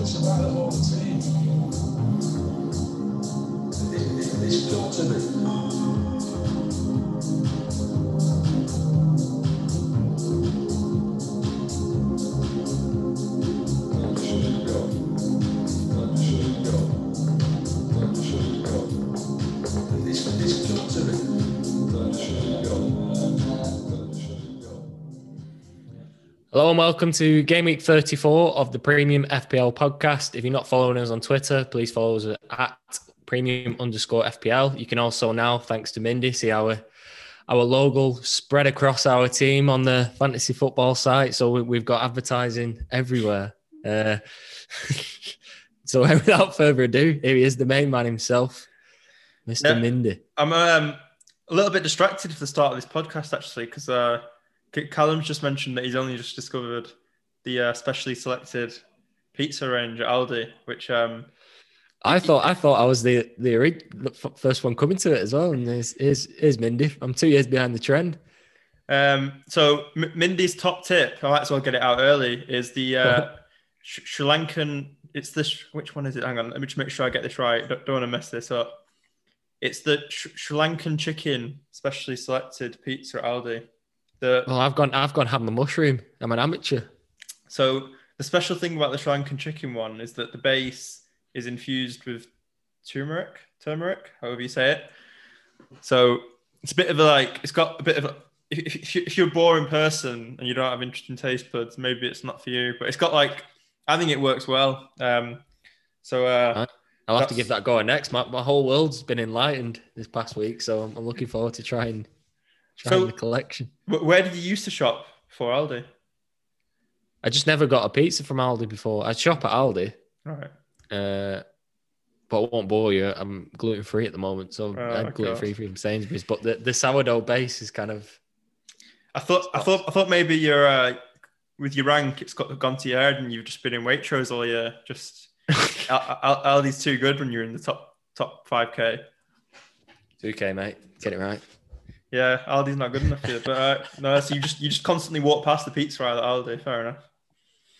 it's about the whole team. It, it, it's to be. Hello and welcome to Game Week 34 of the Premium FPL podcast. If you're not following us on Twitter, please follow us at premium underscore FPL. You can also now, thanks to Mindy, see our our logo spread across our team on the fantasy football site. So we- we've got advertising everywhere. Uh, so without further ado, here he is, the main man himself, Mr. Yeah. Mindy. I'm um, a little bit distracted for the start of this podcast actually because uh, Callum's just mentioned that he's only just discovered the uh, specially selected pizza range at Aldi, which um, I thought I thought I was the the, ori- the f- first one coming to it as well, and here's, is here's Mindy. I'm two years behind the trend. um, so M- Mindy's top tip, I might as well get it out early, is the uh, Sh- Sri Lankan. It's this. Sh- which one is it? Hang on, let me just make sure I get this right. Don't, don't want to mess this up. It's the Sh- Sri Lankan chicken specially selected pizza at Aldi. The Well, I've gone I've gone ham the mushroom. I'm an amateur. So the special thing about the Sri Lankan chicken one is that the base is infused with turmeric, turmeric, however you say it. So it's a bit of a like, it's got a bit of a, if, if you're a boring person and you don't have interesting taste buds, maybe it's not for you. But it's got like, I think it works well. Um, so uh, I'll have to give that a go next. My, my whole world's been enlightened this past week, so I'm, I'm looking forward to trying trying So- the collection. where did you used to shop for Aldi? I just never got a pizza from Aldi before. I shop at Aldi, All right. uh, but I won't bore you. I'm gluten free at the moment, so Oh, I'm gluten free from Sainsbury's. But the, the sourdough base is kind of I thought, I thought, I thought maybe you're uh, with your rank, it's got gone to your head, and you've just been in Waitrose all year. Just Al- Al- Aldi's too good when you're in the top top five k. 2K, mate. Get it right. Yeah, Aldi's not good enough you. But uh, no, so you just you just constantly walk past the pizza aisle at Aldi. Fair enough.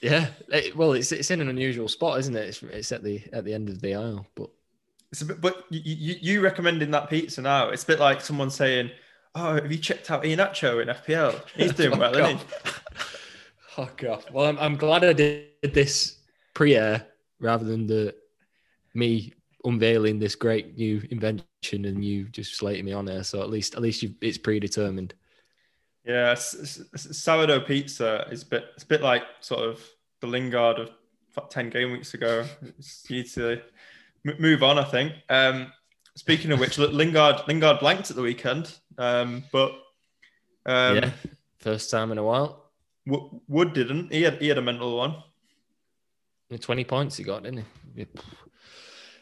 Yeah. It- well, it's it's in an unusual spot, isn't it? It's, it's at the at the end of the aisle, but It's a bit, but you, you, you recommending that pizza now? It's a bit like someone saying, "Oh, have you checked out Iheanacho in FPL? He's doing well, Fuck isn't he?" oh God! Well, I'm, I'm glad I did this pre-air rather than the me unveiling this great new invention and you just slating me on there. So at least at least you it's predetermined. Yeah, s- s- sourdough pizza is a bit it's a bit like sort of the Lingard of ten game weeks ago. It's, you need to m- move on, I think. Um, speaking of which, Lingard Lingard blanked at the weekend, um, but um, yeah. First time in a while. Wo- Wood didn't. He had he had a mental one. 20 points he got, didn't he?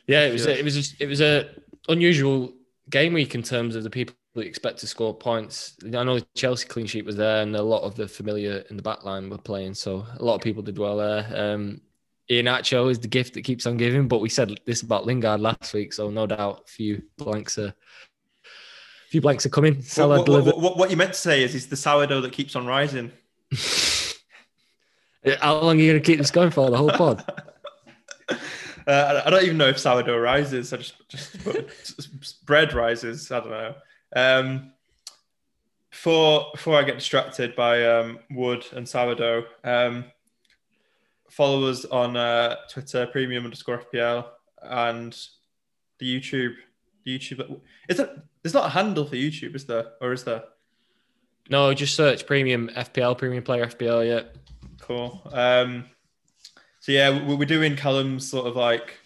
Yeah, it was Yeah. it was just, it was a unusual game week in terms of the people who expect to score points. I know the Chelsea clean sheet was there, and a lot of the familiar in the back line were playing, so a lot of people did well there. Um, Iheanacho is the gift that keeps on giving, but we said this about Lingard last week, so no doubt a few blanks are a few blanks are coming. Salah What, what, what, what, you meant to say is he's the sourdough that keeps on rising. How long are you going to keep this going for? The whole pod? Uh, I don't even know if sourdough rises. I just just put bread rises. I don't know. Um, before before I get distracted by um, wood and sourdough, um, follow us on uh, Twitter, premium underscore FPL, and the YouTube. The YouTube is it? There's not a handle for YouTube, is there? Or is there? No, just search premium FPL, premium player FPL. Yeah. Cool. Um, so yeah, we- we're doing Callum's sort of like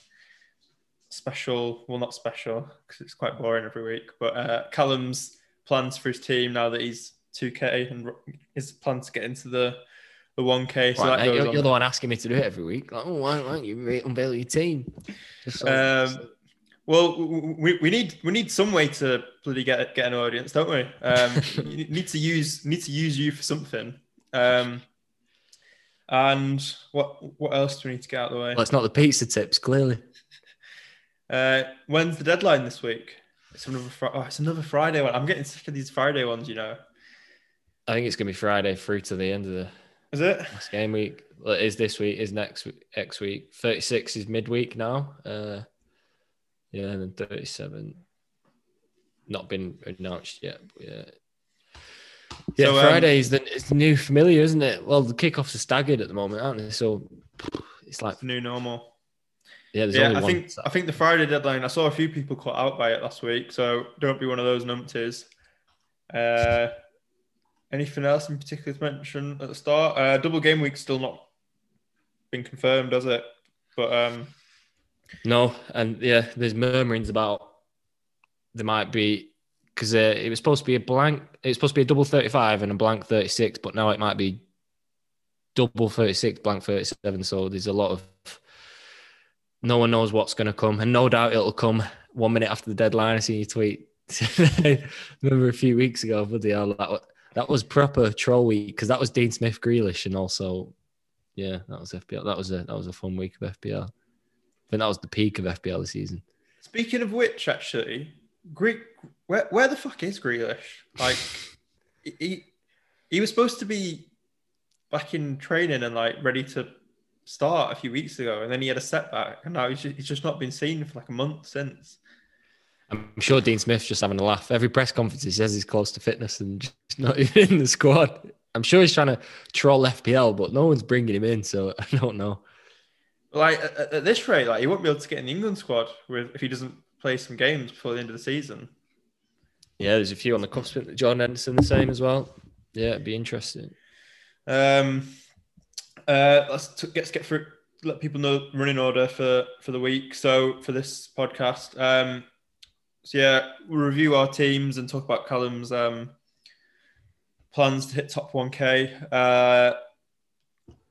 special. Well, not special because it's quite boring every week. But uh, Callum's plans for his team now that he's 2K and his plans to get into the the 1K. So Right, you're, on. you're the one asking me to do it every week. Like, oh, why, don't you unveil your team? So- Um, well, we, we need we need some way to bloody get get an audience, don't we? Um, need to use need to use you for something. Um, and what what else do we need to get out of the way? well, it's not the pizza tips, clearly. Uh, when's the deadline this week? It's another fr- oh, it's another Friday one. I'm getting sick of these Friday ones, you know. I think it's going to be Friday through to the end of the Is it? Last game week well, it is this week. Is next week- next week. Thirty six is midweek now. Uh, yeah, and then thirty seven. Not been announced yet. But yeah. Yeah, So, um, Friday is the it's new familiar, isn't it? Well, the kickoffs are staggered at the moment, aren't they? So it's like It's new normal. yeah, there's yeah, I one. think I think the Friday deadline. I saw a few people caught out by it last week, so don't be one of those numpties. Uh, anything else in particular to mention at the start? Uh, double game week still not been confirmed, has it? But um, No, and yeah, there's murmurings about there might be because uh, it was supposed to be a blank. It was supposed to be a double thirty-five and a blank thirty-six, but now it might be double thirty-six, blank thirty-seven. So there's a lot of no one knows what's going to come, and no doubt it'll come one minute after the deadline. I see you tweet. Remember a few weeks ago, hell, that was, proper troll week because that was Dean Smith, Grealish, and also yeah, that was FPL. That was a that was a fun week of FPL. I think that was the peak of FPL this season. speaking of which, actually, Greek, where where the fuck is Grealish? Like, he he was supposed to be back in training and like ready to start a few weeks ago, and then he had a setback, and now he's just, he's just not been seen for like a month since. I'm sure Dean Smith's just having a laugh. Every press conference he says he's close to fitness and just not even in the squad. I'm sure he's trying to troll FPL, but no one's bringing him in, so I don't know. Like at, at this rate, like he won't be able to get in the England squad with if he doesn't play some games before the end of the season. Yeah, there's a few on the cusp. John Henderson the same as well. Yeah, it'd be interesting. Um, uh, let's t- get get through. Let people know running order for for the week. So for this podcast, um, so yeah, we'll review our teams and talk about Callum's um, plans to hit top one k. Uh,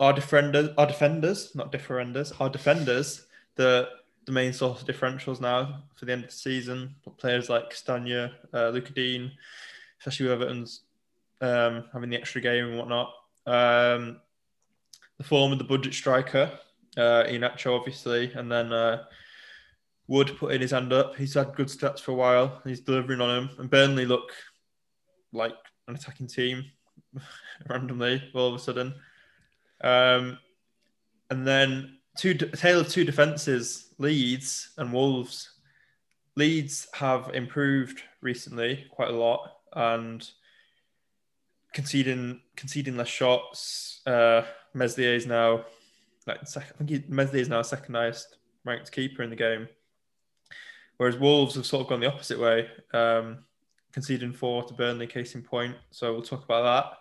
our defenders, our defenders, not differenders, our defenders, the the main source of differentials now for the end of the season. Players like Stanya, uh, Luca Digne, especially with Everton's um, having the extra game and whatnot. Um, the form of the budget striker, uh, Iheanacho, obviously, and then uh, Wood putting his hand up. He's had good stats for a while. He's delivering on them, and Burnley look like an attacking team randomly all of a sudden. Um, and then two tale of two defenses: Leeds and Wolves. Leeds have improved recently quite a lot, and conceding conceding less shots. Uh, Meslier is now like second, I think Meslier is now second highest ranked keeper in the game, whereas Wolves have sort of gone the opposite way, um, conceding four to Burnley, case in point. So we'll talk about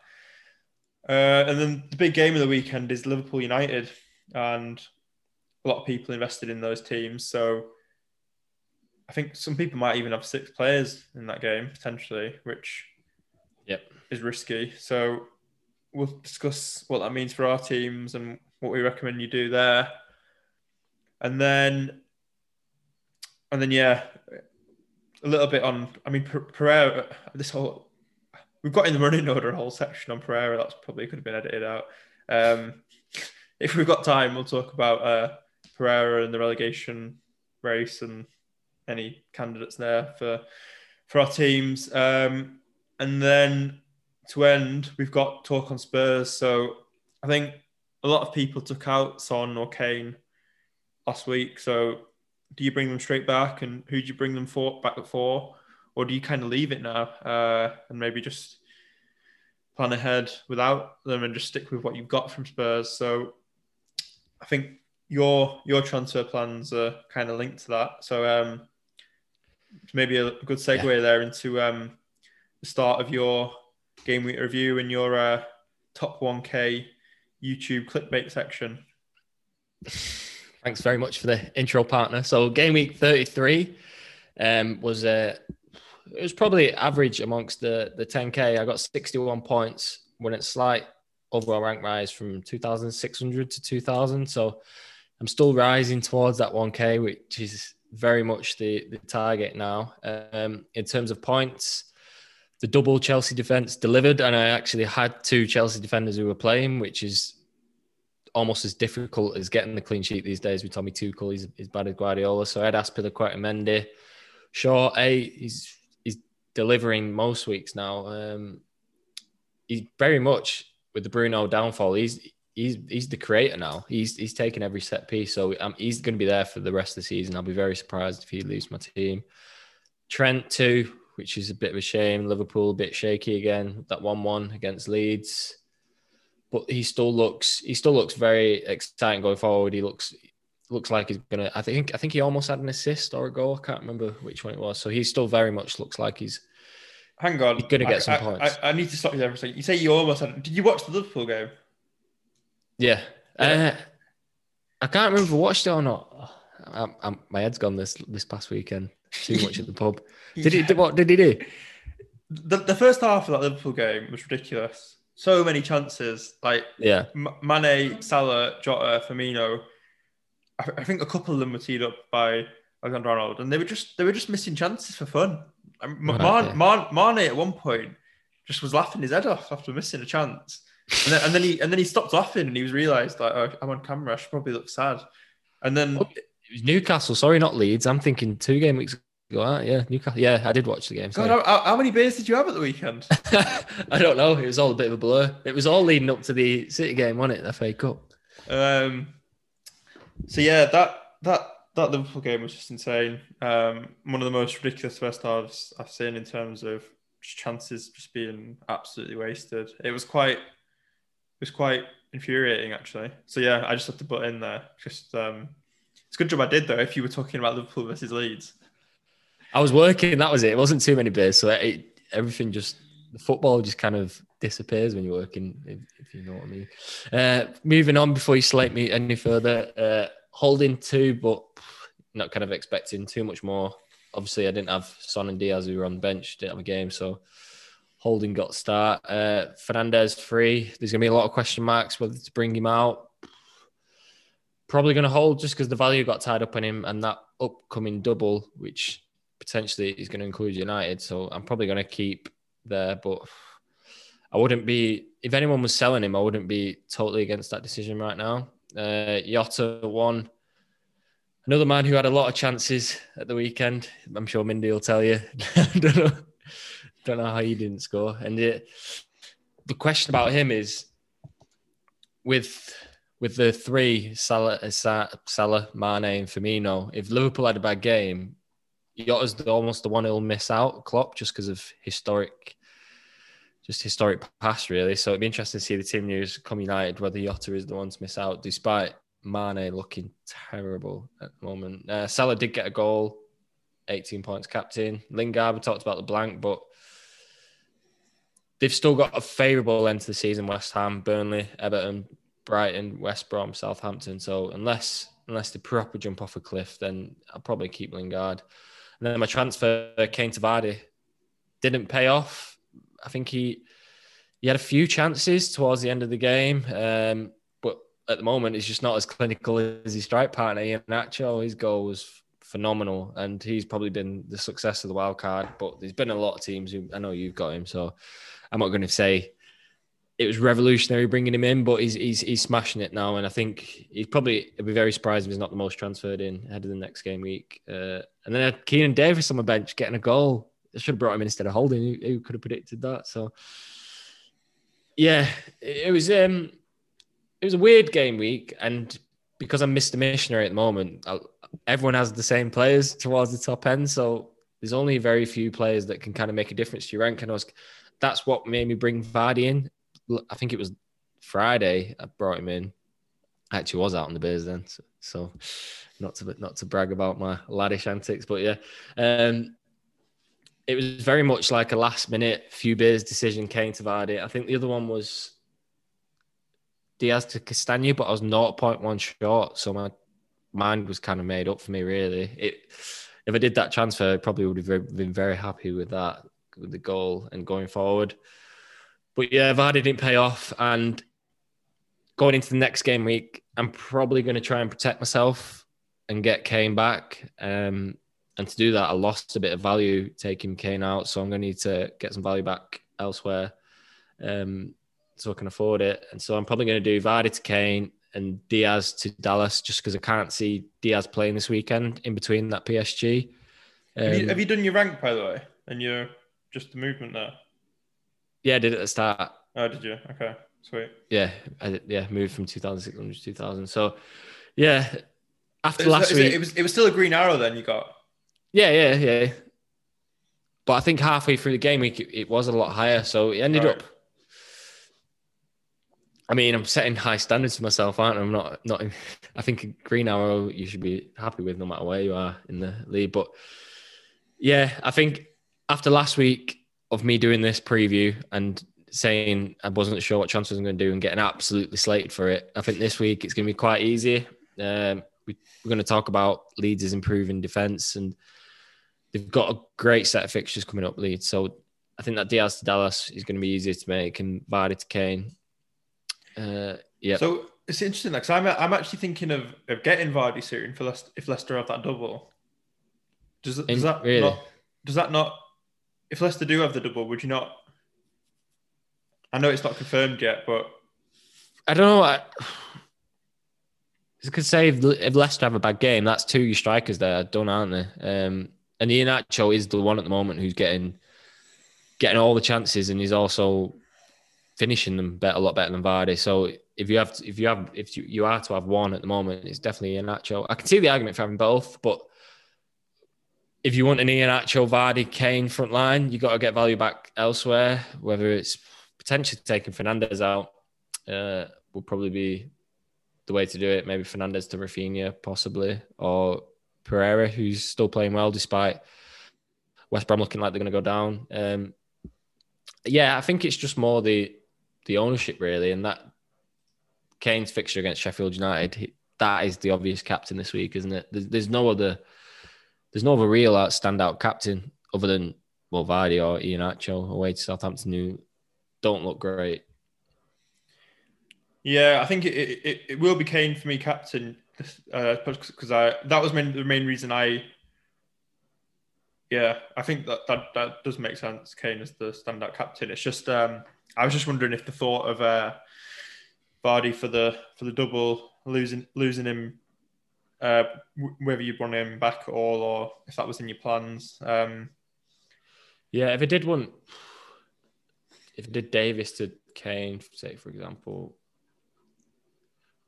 that. Uh, and then the big game of the weekend is Liverpool United, and a lot of people invested in those teams. So I think some people might even have six players in that game potentially, which Yep. is risky. So we'll discuss what that means for our teams and what we recommend you do there. And then, and then, yeah, a little bit on. I mean, Per- Pereira. This whole we've got in the running order a whole section on Pereira. That's probably could have been edited out. Um, if we've got time, we'll talk about uh, Pereira and the relegation race and any candidates there for for our teams. Um, and then to end, we've got talk on Spurs. So I think a lot of people took out Son or Kane last week. So do you bring them straight back, and who do you bring them for back for, or do you kind of leave it now uh, and maybe just plan ahead without them and just stick with what you've got from Spurs? So I think your your transfer plans are kind of linked to that. So um, maybe a good segue there into um, the start of your game week review and your uh, top 1K YouTube clickbait section. Thanks very much for the intro, partner. So game week 33 um, was uh, it was probably average amongst the the 10k. I got 61 points when it's slight overall rank rise from 2,600 to 2,000. So I'm still rising towards that 1k, which is very much the the target now. Um, in terms of points, the double Chelsea defense delivered, and I actually had two Chelsea defenders who were playing, which is almost as difficult as getting the clean sheet these days with Tommy Tuchel. He's bad as Guardiola. So I had Azpilicueta Mendy. Shaw, A, he's he's delivering most weeks now. Um, he's very much with the Bruno downfall, he's he's he's the creator now. He's he's taking every set piece, so um, he's going to be there for the rest of the season. I'll be very surprised if he leaves my team. Trent too, which is a bit of a shame. Liverpool a bit shaky again. That one-one against Leeds, but he still looks he still looks very exciting going forward. He looks looks like he's gonna. I think I think he almost had an assist or a goal. I can't remember which one it was. So he still very much looks like he's. Hang on, He's gonna get I, some I- points. I, I need to stop you there for a second. You say you almost had. Did you watch the Liverpool game? Yeah. Yeah. Uh, I can't remember if I watched it or not. I'm, I'm, my head's gone this this past weekend. Too much at the pub. Did he? What did he do? The, the first half of that Liverpool game was ridiculous. So many chances, like Yeah. M- Mane, Salah, Jota, Firmino. I, I think a couple of them were teed up by Alexander Arnold, and they were just they were just missing chances for fun. Right, yeah. Man, Mane at one point just was laughing his head off after missing a chance, and then, and then he and then he stopped laughing and he was realised like oh, I'm on camera, I should probably look sad, and then Oh, It was Newcastle. Sorry, not Leeds. I'm thinking two game weeks ago. ah, Yeah, Newcastle. Yeah, I did watch the game. God, how, how- many beers did you have at the weekend? I don't know. It was all a bit of a blur. It was all leading up to the City game, wasn't it? The FA Cup. Um, so yeah, that that that Liverpool game was just insane. Um, one of the most ridiculous first halves I've seen in terms of chances just being absolutely wasted. It was quite it was quite infuriating actually. So yeah, I just had to put in there. Just um, it's a good job I did though. If you were talking about Liverpool versus Leeds, I was working. That was it. It wasn't too many beers, so it, everything just the football just kind of disappears when you're working. If, if you know what I mean. Uh, moving on before you slate me any further. Uh, holding two, but not kind of expecting too much more. Obviously, I didn't have Son and Dias who were on the bench. Didn't have a game, so Holding got start. Uh, Fernandes free. There's going to be a lot of question marks whether to bring him out. Probably going to hold just because the value got tied up in him and that upcoming double, which potentially is going to include United. So I'm probably going to keep there, but I wouldn't be if anyone was selling him. I wouldn't be totally against that decision right now. Uh, Jota won. Another man who had a lot of chances at the weekend. I'm sure Mindy will tell you. don't know, how he didn't score. And it, the question about him is with with the three Salah, Salah, Mane, and Firmino. If Liverpool had a bad game, Jota's the, almost the one who'll miss out. Klopp just because of historic, just historic past really. So it'd be interesting to see the team news come United whether Yotta is the one to miss out, despite Mane looking terrible at the moment. Uh, Salah did get a goal, 18 points captain. Lingard, we talked about the blank, but they've still got a favourable end to the season. West Ham, Burnley, Everton, Brighton, West Brom, Southampton. So unless unless they proper jump off a cliff, then I'll probably keep Lingard. And then my transfer, Kane to Vardy, didn't pay off. I think he he had a few chances towards the end of the game, um, but at the moment he's just not as clinical as his strike partner Iheanacho. His goal was phenomenal, and he's probably been the success of the wild card. But there's been a lot of teams who I know you've got him, so I'm not going to say it was revolutionary bringing him in, but he's he's he's smashing it now, and I think he's probably he'll be very surprised if he's not the most transferred in ahead of the next game week. Uh, and then Keinan Davis on the bench getting a goal. I should have brought him in instead of Holding. Who, who could have predicted that? So yeah, it, it was um it was a weird game week, and because I'm Mr. Missionary at the moment, i everyone has the same players towards the top end, so there's only very few players that can kind of make a difference to your rank. And I was, that's what made me bring Vardy in. I think it was Friday I brought him in. I actually was out on the beers then, so, so not to not to brag about my laddish antics, but yeah, um, it was very much like a last minute few beers decision came to Vardy. I think the other one was Dias to Castagne, but I was 0.1 short, so my mind was kind of made up for me. Really, it if I did that transfer, I probably would have been very happy with that, the goal and going forward. But yeah, Vardy didn't pay off, and going into the next game week, I'm probably going to try and protect myself and get Kane back. Um, and to do that, I lost a bit of value taking Kane out, so I'm going to need to get some value back elsewhere, um, so I can afford it. And so I'm probably going to do Vardy to Kane and Dias to Dallas, just because I can't see Dias playing this weekend in between that PSG. have, you, Um, have you done your rank by the way, and your just the movement there? yeah, I did it at the start. Oh, did you? Okay. Sweet. Yeah, I, yeah, moved from 2,600 to 2,000. So, yeah, after Is last is it- week, it was it was still a green arrow. Then you got. yeah, yeah, yeah. But I think halfway through the game week, it, it was a lot higher. So it ended Right. up. I mean, I'm setting high standards for myself, aren't I? I'm not, not. I think a green arrow you should be happy with no matter where you are in the league. But yeah, I think after last week of me doing this preview and saying I wasn't sure what transfers I'm going to do and getting absolutely slated for it, I think this week it's going to be quite easy. Um, we, we're going to talk about Leeds' improving defence and they've got a great set of fixtures coming up, Leeds. So I think that Dias to Dallas is going to be easier to make and Vardy to Kane. Uh, yeah. So it's interesting because I'm I'm actually thinking of, of getting Vardy soon for Leicester, if Leicester have that double. Does, does In- that really? not? Does that not? If Leicester do have the double, would you not? I know it's not confirmed yet, but I don't know. I, I could say if, if Leicester have a bad game, that's two strikers there done, aren't they? Um, and Iheanacho is the one at the moment who's getting getting all the chances, and he's also finishing them better, a lot better than Vardy. So if you have, if you have, if you, you are to have one at the moment, it's definitely Iheanacho. I can see the argument for having both, but if you want an Iheanacho, Vardy, Kane front line, you got to get value back elsewhere. Whether it's potentially taking Fernandes out, uh, will probably be the way to do it. Maybe Fernandes to Rafinha, possibly, or Pereira, who's still playing well despite West Brom looking like they're going to go down. Um, yeah, I think it's just more the the ownership really, and that Kane's fixture against Sheffield United, that is the obvious captain this week, isn't it? There's, there's no other there's no other real out standout captain other than well Vardy or Iheanacho away to Southampton who don't look great. yeah, I think it, it, it- will be Kane for me, captain, because I that was main, the main reason I. Yeah, I think that, that that does make sense. Kane as the standout captain. It's just um, I was just wondering if the thought of uh, Vardy for the for the double losing losing him, uh, whether you'd want him back at all or if that was in your plans. Um, Yeah, if it did one, if it did Davis to Kane, say for example,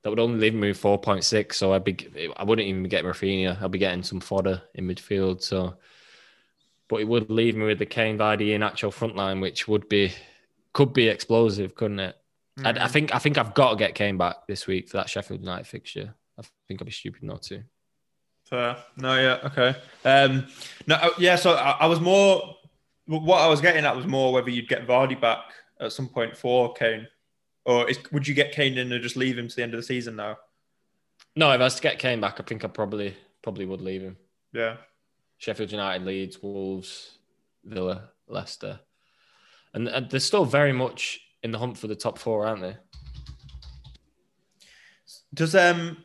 that would only leave me with four point six. So I'd be, I wouldn't even get Rafinha. I'd be getting some fodder in midfield. So, but it would leave me with the Kane, Vardy, and actual front line, which would be, could be explosive, couldn't it? I, I think, I think I've got to get Kane back this week for that Sheffield United fixture. I think I'd be stupid not to. Fair. No, yeah, okay. Um, no, uh, yeah. So I, I was more. What I was getting at was more whether you'd get Vardy back at some point for Kane, or is, would you get Kane in and just leave him to the end of the season now? No, if I was to get Kane back, I think I probably, probably would leave him. Yeah. Sheffield United, Leeds, Wolves, Villa, Leicester, and, and they're still very much in the hunt for the top four, aren't they? Does um.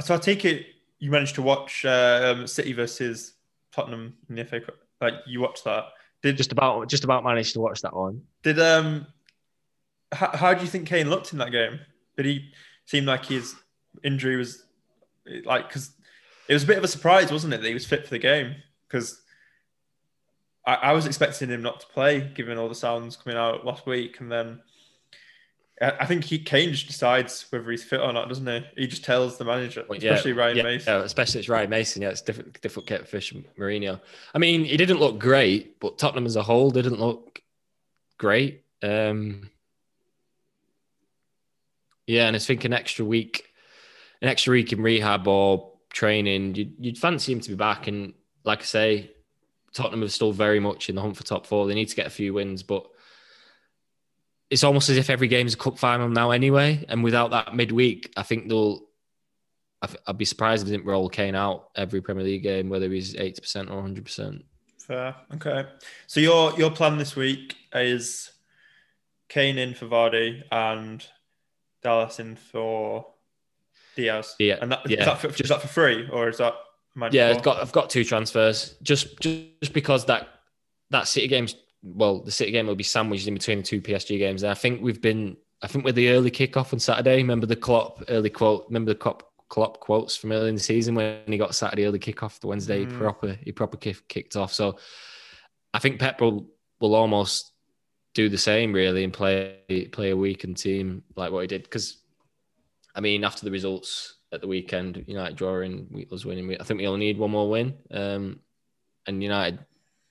So I take it you managed to watch uh, um, City versus Tottenham in the FA Cup. Like you watched that. Did Just about, just about managed to watch that one. did um. How, how do you think Kane looked in that game? Did he seem like his injury was like because it was a bit of a surprise, wasn't it, that he was fit for the game? Because I, I was expecting him not to play, given all the sounds coming out last week, and then I, think he Kane just decides whether he's fit or not, doesn't he? He just tells the manager, Well, yeah, especially Ryan yeah, Mason. yeah, especially it's Ryan Mason. Yeah, it's different, difficult get fish Mourinho. I mean, he didn't look great, but Tottenham as a whole didn't look great. Um, yeah, and I think an extra week, an extra week in rehab or training, you'd, you'd fancy him to be back. And like I say, Tottenham are still very much in the hunt for top four. They need to get a few wins, but it's almost as if every game is a cup final now anyway. And without that midweek, I think they'll. I'd be surprised if they didn't roll Kane out every Premier League game, whether he's eighty percent or hundred percent. Fair. Okay. So your your plan this week is Kane in for Vardy and Dallas in for Dias. Yeah, And that, yeah. is, that for, is that for free or is that? Yeah. I've got I've got two transfers just just because that that City game's well, the City game will be sandwiched in between the two PSG games. And I think we've been I think with the early kickoff on Saturday. Remember the Klopp early quote? Remember the Klopp, Klopp quotes from early in the season when he got Saturday early kickoff. The Wednesday he Mm. proper he proper kick, kicked off. So I think Pep will will almost do the same really and play play a weakened team like what he did. Because I mean, after the results at the weekend, United drawing, Wheatlers winning. I think we only need one more win, um, and United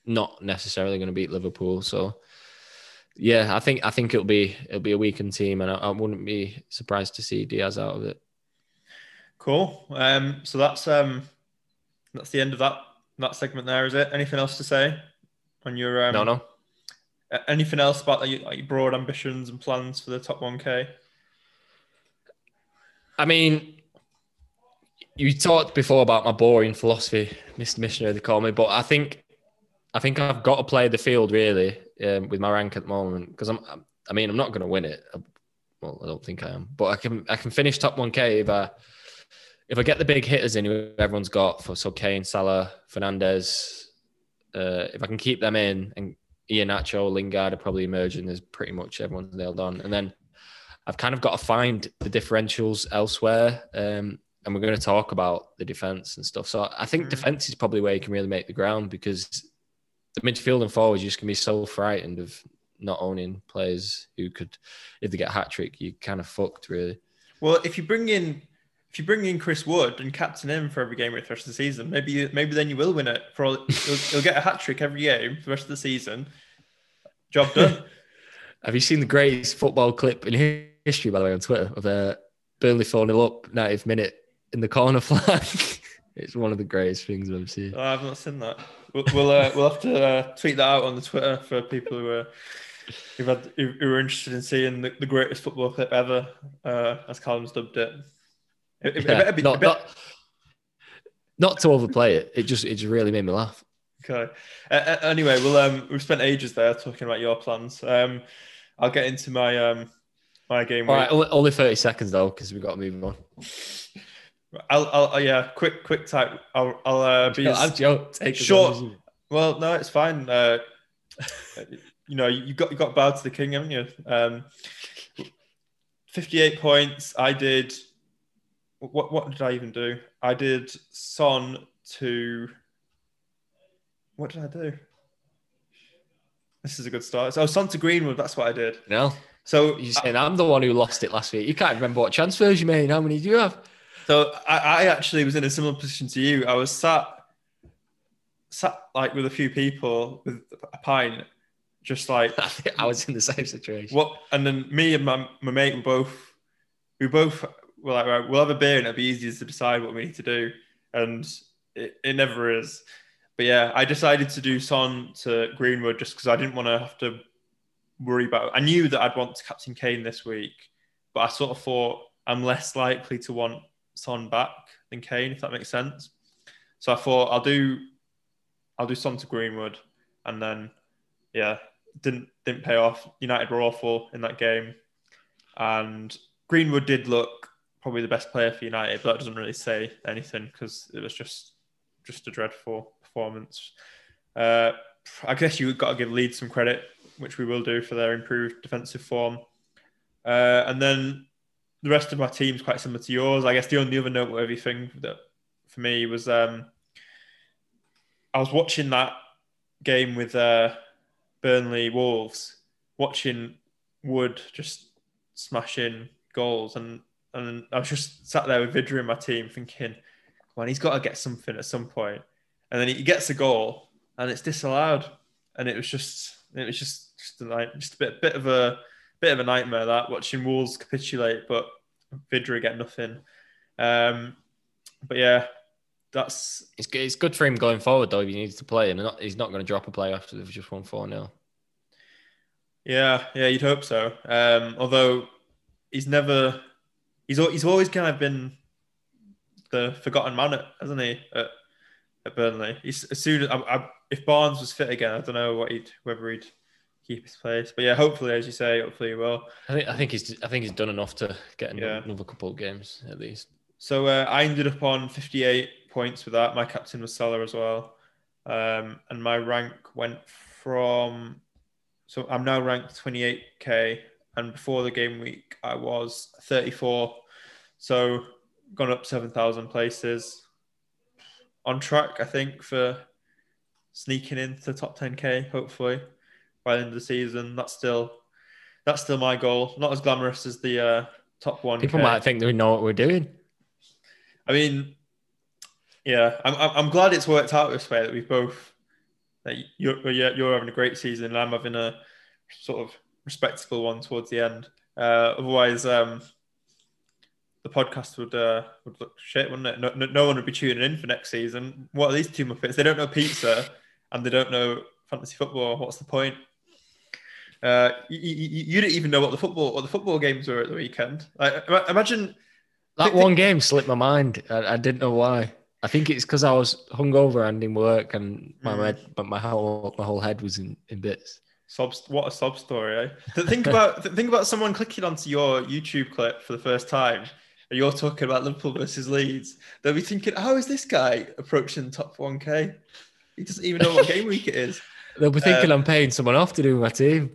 not necessarily going to beat Liverpool. So yeah, I think I think it'll be it'll be a weakened team, and I, I wouldn't be surprised to see Dias out of it. Cool. Um, so that's um, that's the end of that that segment. There is it. Anything else to say on your um, no no anything else about like, your, like your broad ambitions and plans for the top one k? I mean, you talked before about my boring philosophy, Mr. Missionary, they call me, but I think I think I've got to play the field really um, with my rank at the moment because I'm. I mean, I'm not going to win it. Well, I don't think I am, but I can. I can finish top one k if I if I get the big hitters in who everyone's got for so Kane, Salah, Fernandes. Uh, if I can keep them in and Iheanacho, Lingard are probably emerging as pretty much everyone's nailed on, and then I've kind of got to find the differentials elsewhere. Um, and we're going to talk about the defense and stuff. So I think mm. defense is probably where you can really make the ground because the midfield and forwards you just can be so frightened of not owning players who could, if they get a hat trick, you kind of fucked really. Well, if you bring in if you bring in Chris Wood and captain him for every game for the rest of the season, maybe maybe then you will win it. For all, you'll, you'll get a hat trick every game for the rest of the season. Job done. Have you seen the greatest football clip in history, by the way, on Twitter of uh, Burnley 4 0 up, 90th minute in the corner flag? it's one of the greatest things I've seen. Oh, I've not seen that. We'll we'll, uh, we'll have to uh, tweet that out on the Twitter for people who are who, had, who are interested in seeing the, the greatest football clip ever, uh, as Callum's dubbed it. It, it yeah, be, not, not, not, to overplay it. It just it just really made me laugh. Okay. Uh, uh, anyway, well, um, we've spent ages there talking about your plans. Um, I'll get into my um my game. All right, only thirty seconds though, because we've got to move on. I'll, I'll, yeah, quick, quick type. I'll, I'll uh, be I've joked. Take short. Well, no, it's fine. Uh, you know, you got you got bowed to the king, haven't you? Um, Fifty-eight points. I did what what did I even do? I did Son to what did I do? This is a good start. So oh, Son to Greenwood, that's what I did. No. So you're saying I, am the one who lost it last week. You can't remember what transfers you made. How many do you have? So I, I actually was in a similar position to you. I was sat sat like with a few people with a pint, just like I was in the same situation. What and then me and my, my mate were both we both we're like, right, we'll have a beer and it'll be easier to decide what we need to do. And it, it never is. But yeah, I decided to do Son to Greenwood just because I didn't want to have to worry about. It. I knew that I'd want Captain Kane this week, but I sort of thought I'm less likely to want Son back than Kane, if that makes sense. So I thought I'll do I'll do Son to Greenwood, and then yeah, didn't didn't pay off. United were awful in that game, and Greenwood did look probably the best player for United, but that doesn't really say anything because it was just just a dreadful performance. Uh, I guess you've got to give Leeds some credit, which we will do for their improved defensive form. Uh, and then the rest of my team's quite similar to yours. I guess the only other noteworthy thing that for me was um, I was watching that game with uh, Burnley Wolves, watching Wood just smashing goals, and and I was just sat there with Vydra in my team thinking, man, he's got to get something at some point. And then he gets a goal and it's disallowed. And it was just, it was just, just a just a bit, bit of a, bit of a nightmare that watching Wolves capitulate, but Vydra get nothing. Um, but yeah, that's it's good. It's good for him going forward though. If he needs to play, and not, he's not going to drop a play after they've just won four 0 Yeah, yeah, you'd hope so. Um, although he's never he's he's always kind of been the forgotten man, hasn't he? At, at Burnley, he's as soon as I, I, if Barnes was fit again, I don't know what he'd whether he'd keep his place. But yeah, hopefully, as you say, hopefully he will. I think I think he's I think he's done enough to get yeah. another couple of games at least. So uh, I ended up on 58 points with that. My captain was Salah as well, um, and my rank went from. So I'm now ranked 28k and before the game week I was 34. So gone up 7,000 places. On track, I think, for sneaking into the top 10k, hopefully. By the end of the season. That's still that's still my goal. Not as glamorous as the uh, top one. People might think that we know what we're doing. I mean, yeah, I'm, I'm glad it's worked out this way that we've both that you're you're you're having a great season and I'm having a sort of respectable one towards the end. Uh, otherwise, um, the podcast would uh, would look shit, wouldn't it? No, no, no one would be tuning in for next season. What are these two Muppets? They don't know pizza and they don't know fantasy football. What's the point? Uh, you, you, you, didn't even know what the football what the football games were at the weekend. Like, imagine that think, one game slipped my mind. I, I, didn't know why. I think it's because I was hungover and in work, and my mm. head, but my whole my whole head was in, in bits. Sob, what a sob story, eh? think about think about someone clicking onto your YouTube clip for the first time, and you're talking about Liverpool versus Leeds. They'll be thinking, "How is this guy approaching top 1K? He doesn't even know what game week it is." They'll be thinking um, I'm paying someone off to do my team.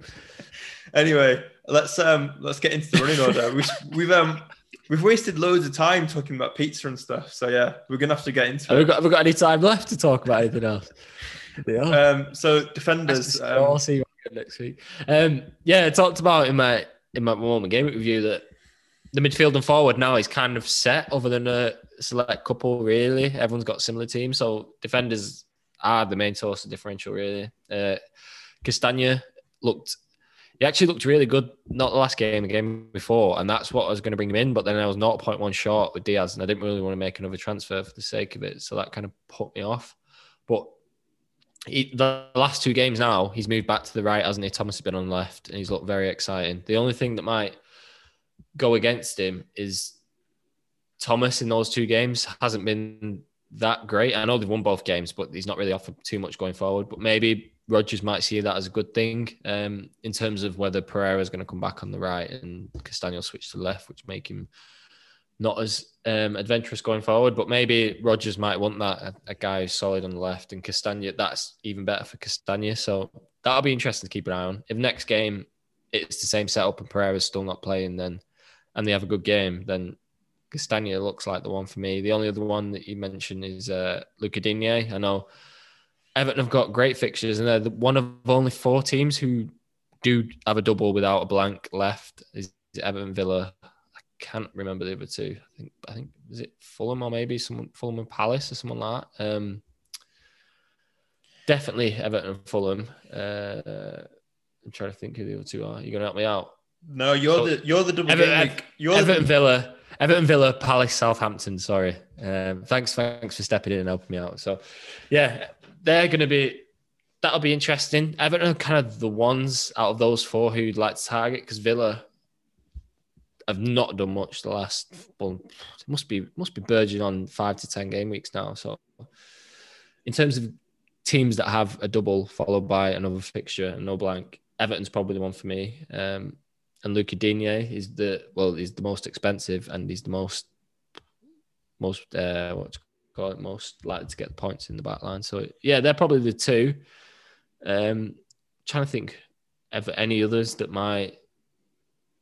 Anyway, let's um let's get into the running order. we, we've um we've wasted loads of time talking about pizza and stuff. So yeah, we're gonna have to get into have it. We got, have we got any time left to talk about anything else? Yeah. Um, so defenders. Um, I'll see you next week. Um, yeah, I talked about in my in my moment game review that the midfield and forward now is kind of set, other than a select couple. Really, everyone's got similar teams, so defenders are the main source of differential. Really, uh, Castagne looked. He actually looked really good, not the last game, the game before, and that's what I was going to bring him in. But then I was 0.1 short with Dias, and I didn't really want to make another transfer for the sake of it, so that kind of put me off. But he, the last two games now, he's moved back to the right, hasn't he? Thomas has been on left, and he's looked very exciting. The only thing that might go against him is Thomas in those two games hasn't been that great. I know they've won both games, but he's not really offered too much going forward. But maybe Rodgers might see that as a good thing um, in terms of whether Pereira is going to come back on the right and Castagne switch to left, which make him not as um, adventurous going forward. But maybe Rodgers might want that a, a, guy who's solid on the left and Castagne. That's even better for Castagne. So that'll be interesting to keep an eye on. If next game it's the same setup and Pereira's still not playing, then and they have a good game, then Castagne looks like the one for me. The only other one that you mentioned is uh, Lucas Digne. I know Everton have got great fixtures, and they're one of only four teams who do have a double without a blank left. Is Everton Villa? I can't remember the other two. I think I think is it Fulham or maybe someone Fulham and Palace or someone like that. Um, definitely Everton and Fulham. Uh, I'm trying to think who the other two are. You're gonna help me out? No, you're so, the you're the double Everton, game You're Everton the... Villa, Everton Villa, Palace, Southampton. Sorry, um, thanks, thanks for stepping in and helping me out. So, yeah, they're going to be that'll be interesting. Everton are kind of the ones out of those four who'd like to target because Villa have not done much the last. Well, must be must be verging on five to ten game weeks now. So, in terms of teams that have a double followed by another fixture and no blank, Everton's probably the one for me. Um, and Lucas Digne is the well, he's the most expensive and he's the most most uh what's call it most likely to get points in the back line. So yeah, they're probably the two. Um trying to think of any others that might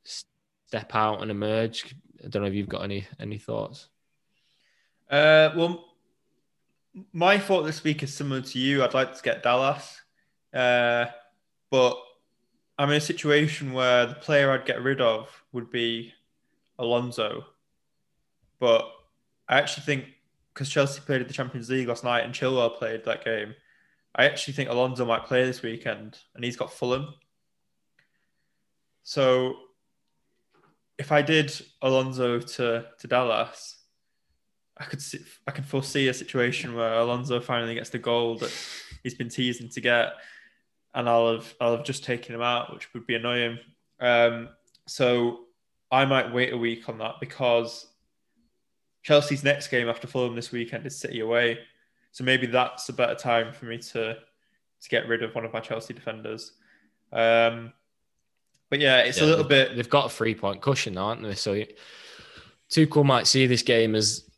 step out and emerge. I don't know if you've got any any thoughts. Uh well my thought this week is similar to you. I'd like to get Dallas. Uh but I'm in a situation where the player I'd get rid of would be Alonso. But I actually think because Chelsea played in the Champions League last night and Chilwell played that game, I actually think Alonso might play this weekend and he's got Fulham. So if I did Alonso to, to Dallas, I could see, I can foresee a situation where Alonso finally gets the goal that he's been teasing to get and I'll have I'll have just taken him out, which would be annoying. Um, so I might wait a week on that because Chelsea's next game after Fulham this weekend is City away. So maybe that's a better time for me to to get rid of one of my Chelsea defenders. Um, but yeah, it's yeah, a little bit. They've got a three point cushion, aren't they? So Tuchel might see this game as,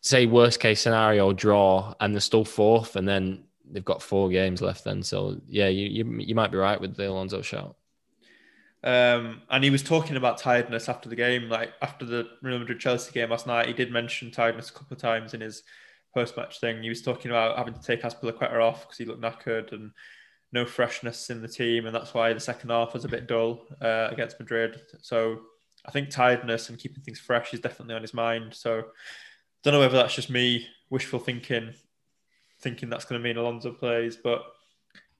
say, worst case scenario draw, and they're still fourth, and then they've got four games left then. So yeah, you you, you might be right with the Alonso shout. Um, and he was talking about tiredness after the game, like after the Real Madrid Chelsea game last night. He did mention tiredness a couple of times in his post match thing. He was talking about having to take Azpilicueta off because he looked knackered and no freshness in the team, and that's why the second half was a bit dull uh, against Madrid. So I think tiredness and keeping things fresh is definitely on his mind. So don't know whether that's just me wishful thinking, thinking that's going to mean Alonso plays, but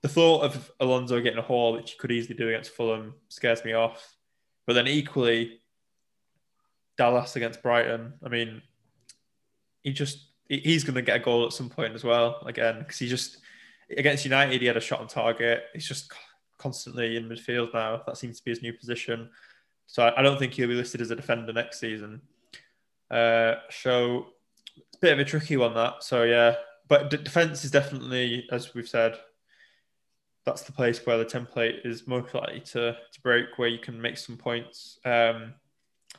the thought of Alonso getting a haul, which he could easily do against Fulham, scares me off. But then equally, Dallas against Brighton. I mean, he just he's going to get a goal at some point as well again because he just against United he had a shot on target. He's just constantly in midfield now. That seems to be his new position. So I don't think he'll be listed as a defender next season. Uh, so it's a bit of a tricky one that. So yeah, but defense is definitely, as we've said, that's the place where the template is most likely to, to break, where you can make some points. Um,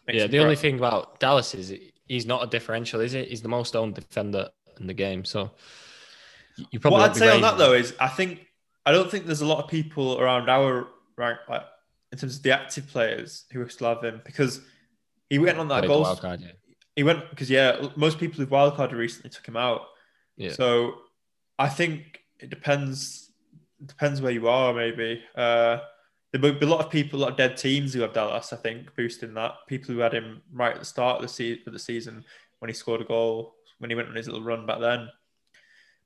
make yeah, some the only thing about Dallas is he's not a differential, is it? He's the most owned defender in the game. So you probably. What I'd say on that though is I think I don't think there's a lot of people around our rank, like in terms of the active players who still have him because he went on that goal. Card, yeah. He went because yeah, most people who've wildcarded recently took him out. Yeah. So I think it depends depends where you are, maybe. Uh, there will be a lot of people, a lot of dead teams who have Dallas, I think, boosting that. People who had him right at the start of the, se- of the season when he scored a goal, when he went on his little run back then.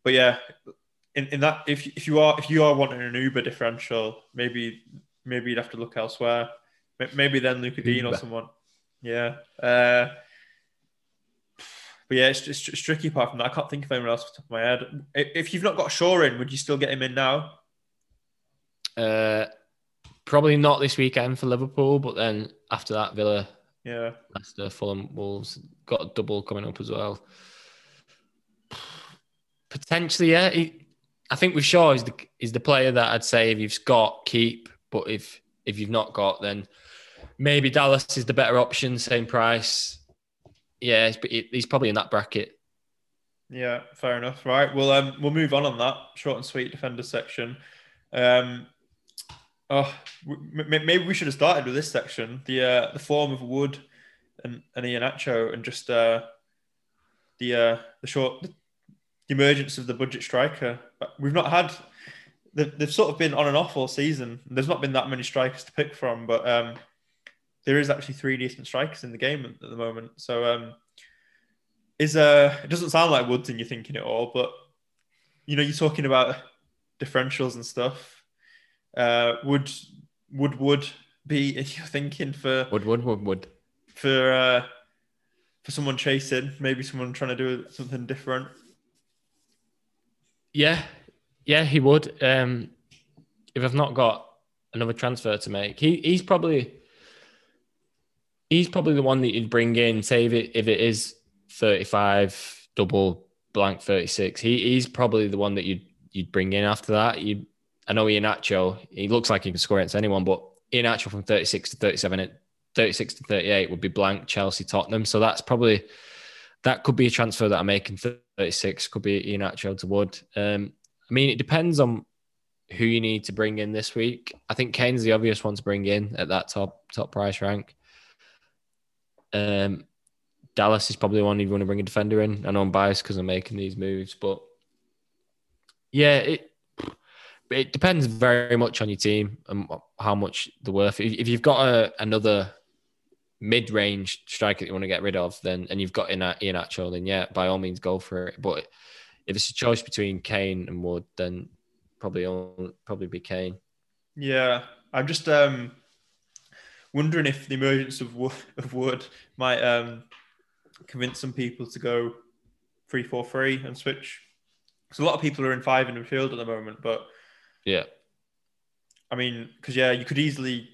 But yeah, in, in that, if, if you are if you are wanting an Uber differential, maybe maybe you'd have to look elsewhere. Maybe then Lucas Digne or someone. Yeah. Uh, but yeah, it's just it's tricky apart from that. I can't think of anyone else off the top of my head. If you've not got Shaw in, would you still get him in now? Uh, probably not this weekend for Liverpool, but then after that, Villa, yeah, Leicester, Fulham, Wolves got a double coming up as well. Potentially, yeah. He, I think with Shaw is the is the player that I'd say if you've got keep, but if if you've not got, then maybe Dallas is the better option, same price. Yeah, he's probably in that bracket. Yeah, fair enough. Right, well, um, we'll move on on that short and sweet defender section. Um, Oh, maybe we should have started with this section. The uh, the form of Wood and, and Iheanacho and just uh, the uh, the short the emergence of the budget striker. We've not had they've, they've sort of been on and off all season. There's not been that many strikers to pick from, but um, there is actually three decent strikers in the game at, the moment. So um, is uh it doesn't sound like Woods and you're thinking it all, but you know you're talking about differentials and stuff uh, would would would be you're thinking for would would would would for uh, for someone chasing, maybe someone trying to do something different. Yeah, yeah, he would. Um, if I've not got another transfer to make, he he's probably he's probably the one that you'd bring in. Say if it if it is thirty five double blank thirty six, he he's probably the one that you'd you'd bring in after that. You I know Iheanacho, he looks like he can score against anyone, but Iheanacho from 36 to 37, 36 to 38 would be blank Chelsea, Tottenham. So that's probably, that could be a transfer that I'm making 36, could be Iheanacho to Wood. Um, I mean, it depends on who you need to bring in this week. I think Kane's the obvious one to bring in at that top top price rank. Um, Dallas is probably one you want to bring a defender in. I know I'm biased because I'm making these moves, but yeah, it it depends very much on your team and how much they're worth. If you've got a, another mid-range striker that you want to get rid of, then and you've got Iheanacho, then yeah, by all means go for it. But if it's a choice between Kane and Wood, then probably probably be Kane. Yeah, I'm just um, wondering if the emergence of Wood, of Wood might um, convince some people to go three four three and switch. Because a lot of people are in five in the field at the moment, but yeah. I mean, because yeah, you could easily,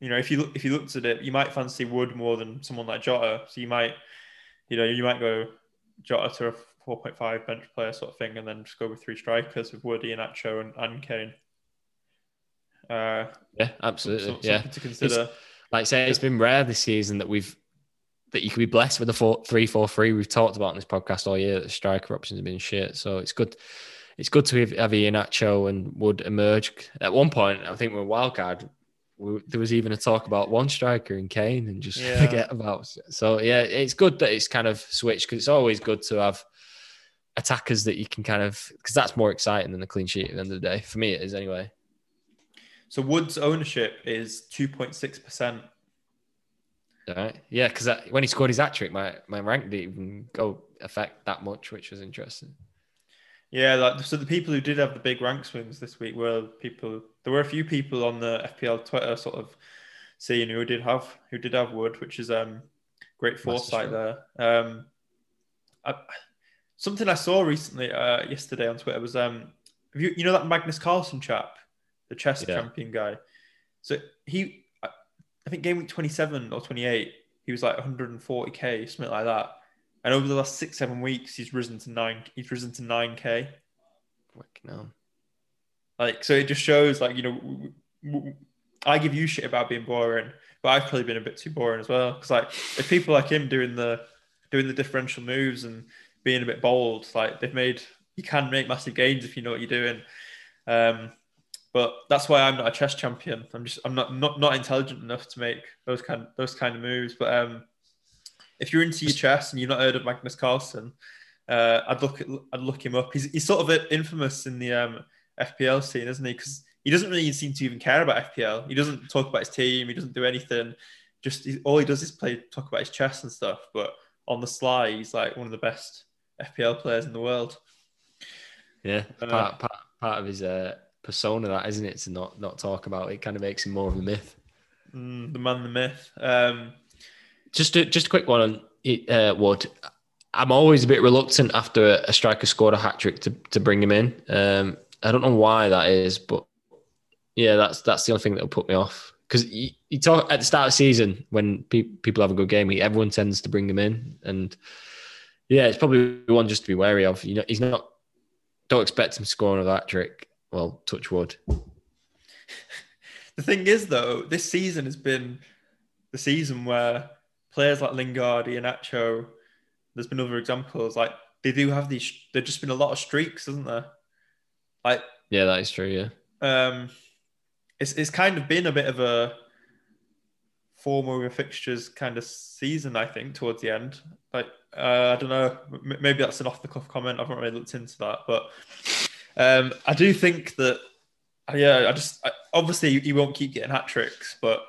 you know, if you look, if you looked at it, you might fancy Wood more than someone like Jota. So you might, you know, you might go Jota to a four point five bench player sort of thing, and then just go with three strikers with Woody and Acho and, and Kane. Uh, yeah, absolutely. Yeah, to consider. It's, like I say, it's been rare this season that we've that you could be blessed with the four, three, four, three. We've talked about in this podcast all year that the striker options have been shit. So it's good it's good to have, have Iheanacho and Wood emerge. At one point, I think we're wildcard. We, there was even a talk about one striker in Kane and just yeah. forget about. So yeah, it's good that it's kind of switched because it's always good to have attackers that you can kind of because that's more exciting than the clean sheet at the end of the day. For me, it is anyway. So Wood's ownership is two point six percent. All right. Yeah, because when he scored his hat trick, my my rank didn't even go affect that much, which was interesting. Yeah, like so the people who did have the big rank swings this week were people. There were a few people on the FPL Twitter sort of seeing who did have who did have Wood, which is um great foresight there. Um, I, something I saw recently uh, yesterday on Twitter was um you you know that Magnus Carlsen chap, the chess Yeah. champion guy. So he, I think game week twenty seven or twenty eight, he was like one hundred and forty k something like that. And over the last six seven weeks, he's risen to nine. He's risen to nine k. Fucking hell. Like, so it just shows, like, you know, w- w- I give you shit about being boring, but I've probably been a bit too boring as well. Because like, if people like him doing the doing the differential moves and being a bit bold, like they've made, you can make massive gains if you know what you're doing. Um, but that's why I'm not a chess champion. I'm just, I'm not not not intelligent enough to make those kind those kind of moves. But um, if you're into your chess and you've not heard of Magnus Carlsen, uh, I'd look at, I'd look him up. He's, he's sort of infamous in the um, FPL scene, isn't he? Because he doesn't really seem to even care about FPL. He doesn't talk about his team. He doesn't do anything. Just he, all he does is play, talk about his chess and stuff. But on the sly, he's like one of the best FPL players in the world. Yeah, Uh, part, part part of his uh, persona, that isn't it? To not not talk about it, kind of makes him more of a myth. Mm, the man, the myth. Um, Just a, just a quick one on uh, Wood. I'm always a bit reluctant after a striker scored a hat trick to, to bring him in. Um, I don't know why that is, but yeah, that's that's the only thing that will put me off. Because you, you talk at the start of the season when pe- people have a good game, everyone tends to bring him in, and yeah, it's probably one just to be wary of. You know, he's not. Don't expect him to score another hat trick. Well, touch wood. the thing is, though, this season has been the season where players like Lingard, Iheanacho, there's been other examples. Like they do have these. There's just been a lot of streaks, isn't there? Like Yeah, that is true. Yeah. um, it's it's kind of been a bit of a form over fixtures kind of season, I think, towards the end. Like uh, I don't know, maybe that's an off the cuff comment. I haven't really looked into that, but um, I do think that yeah, I just I, obviously he won't keep getting hat tricks, but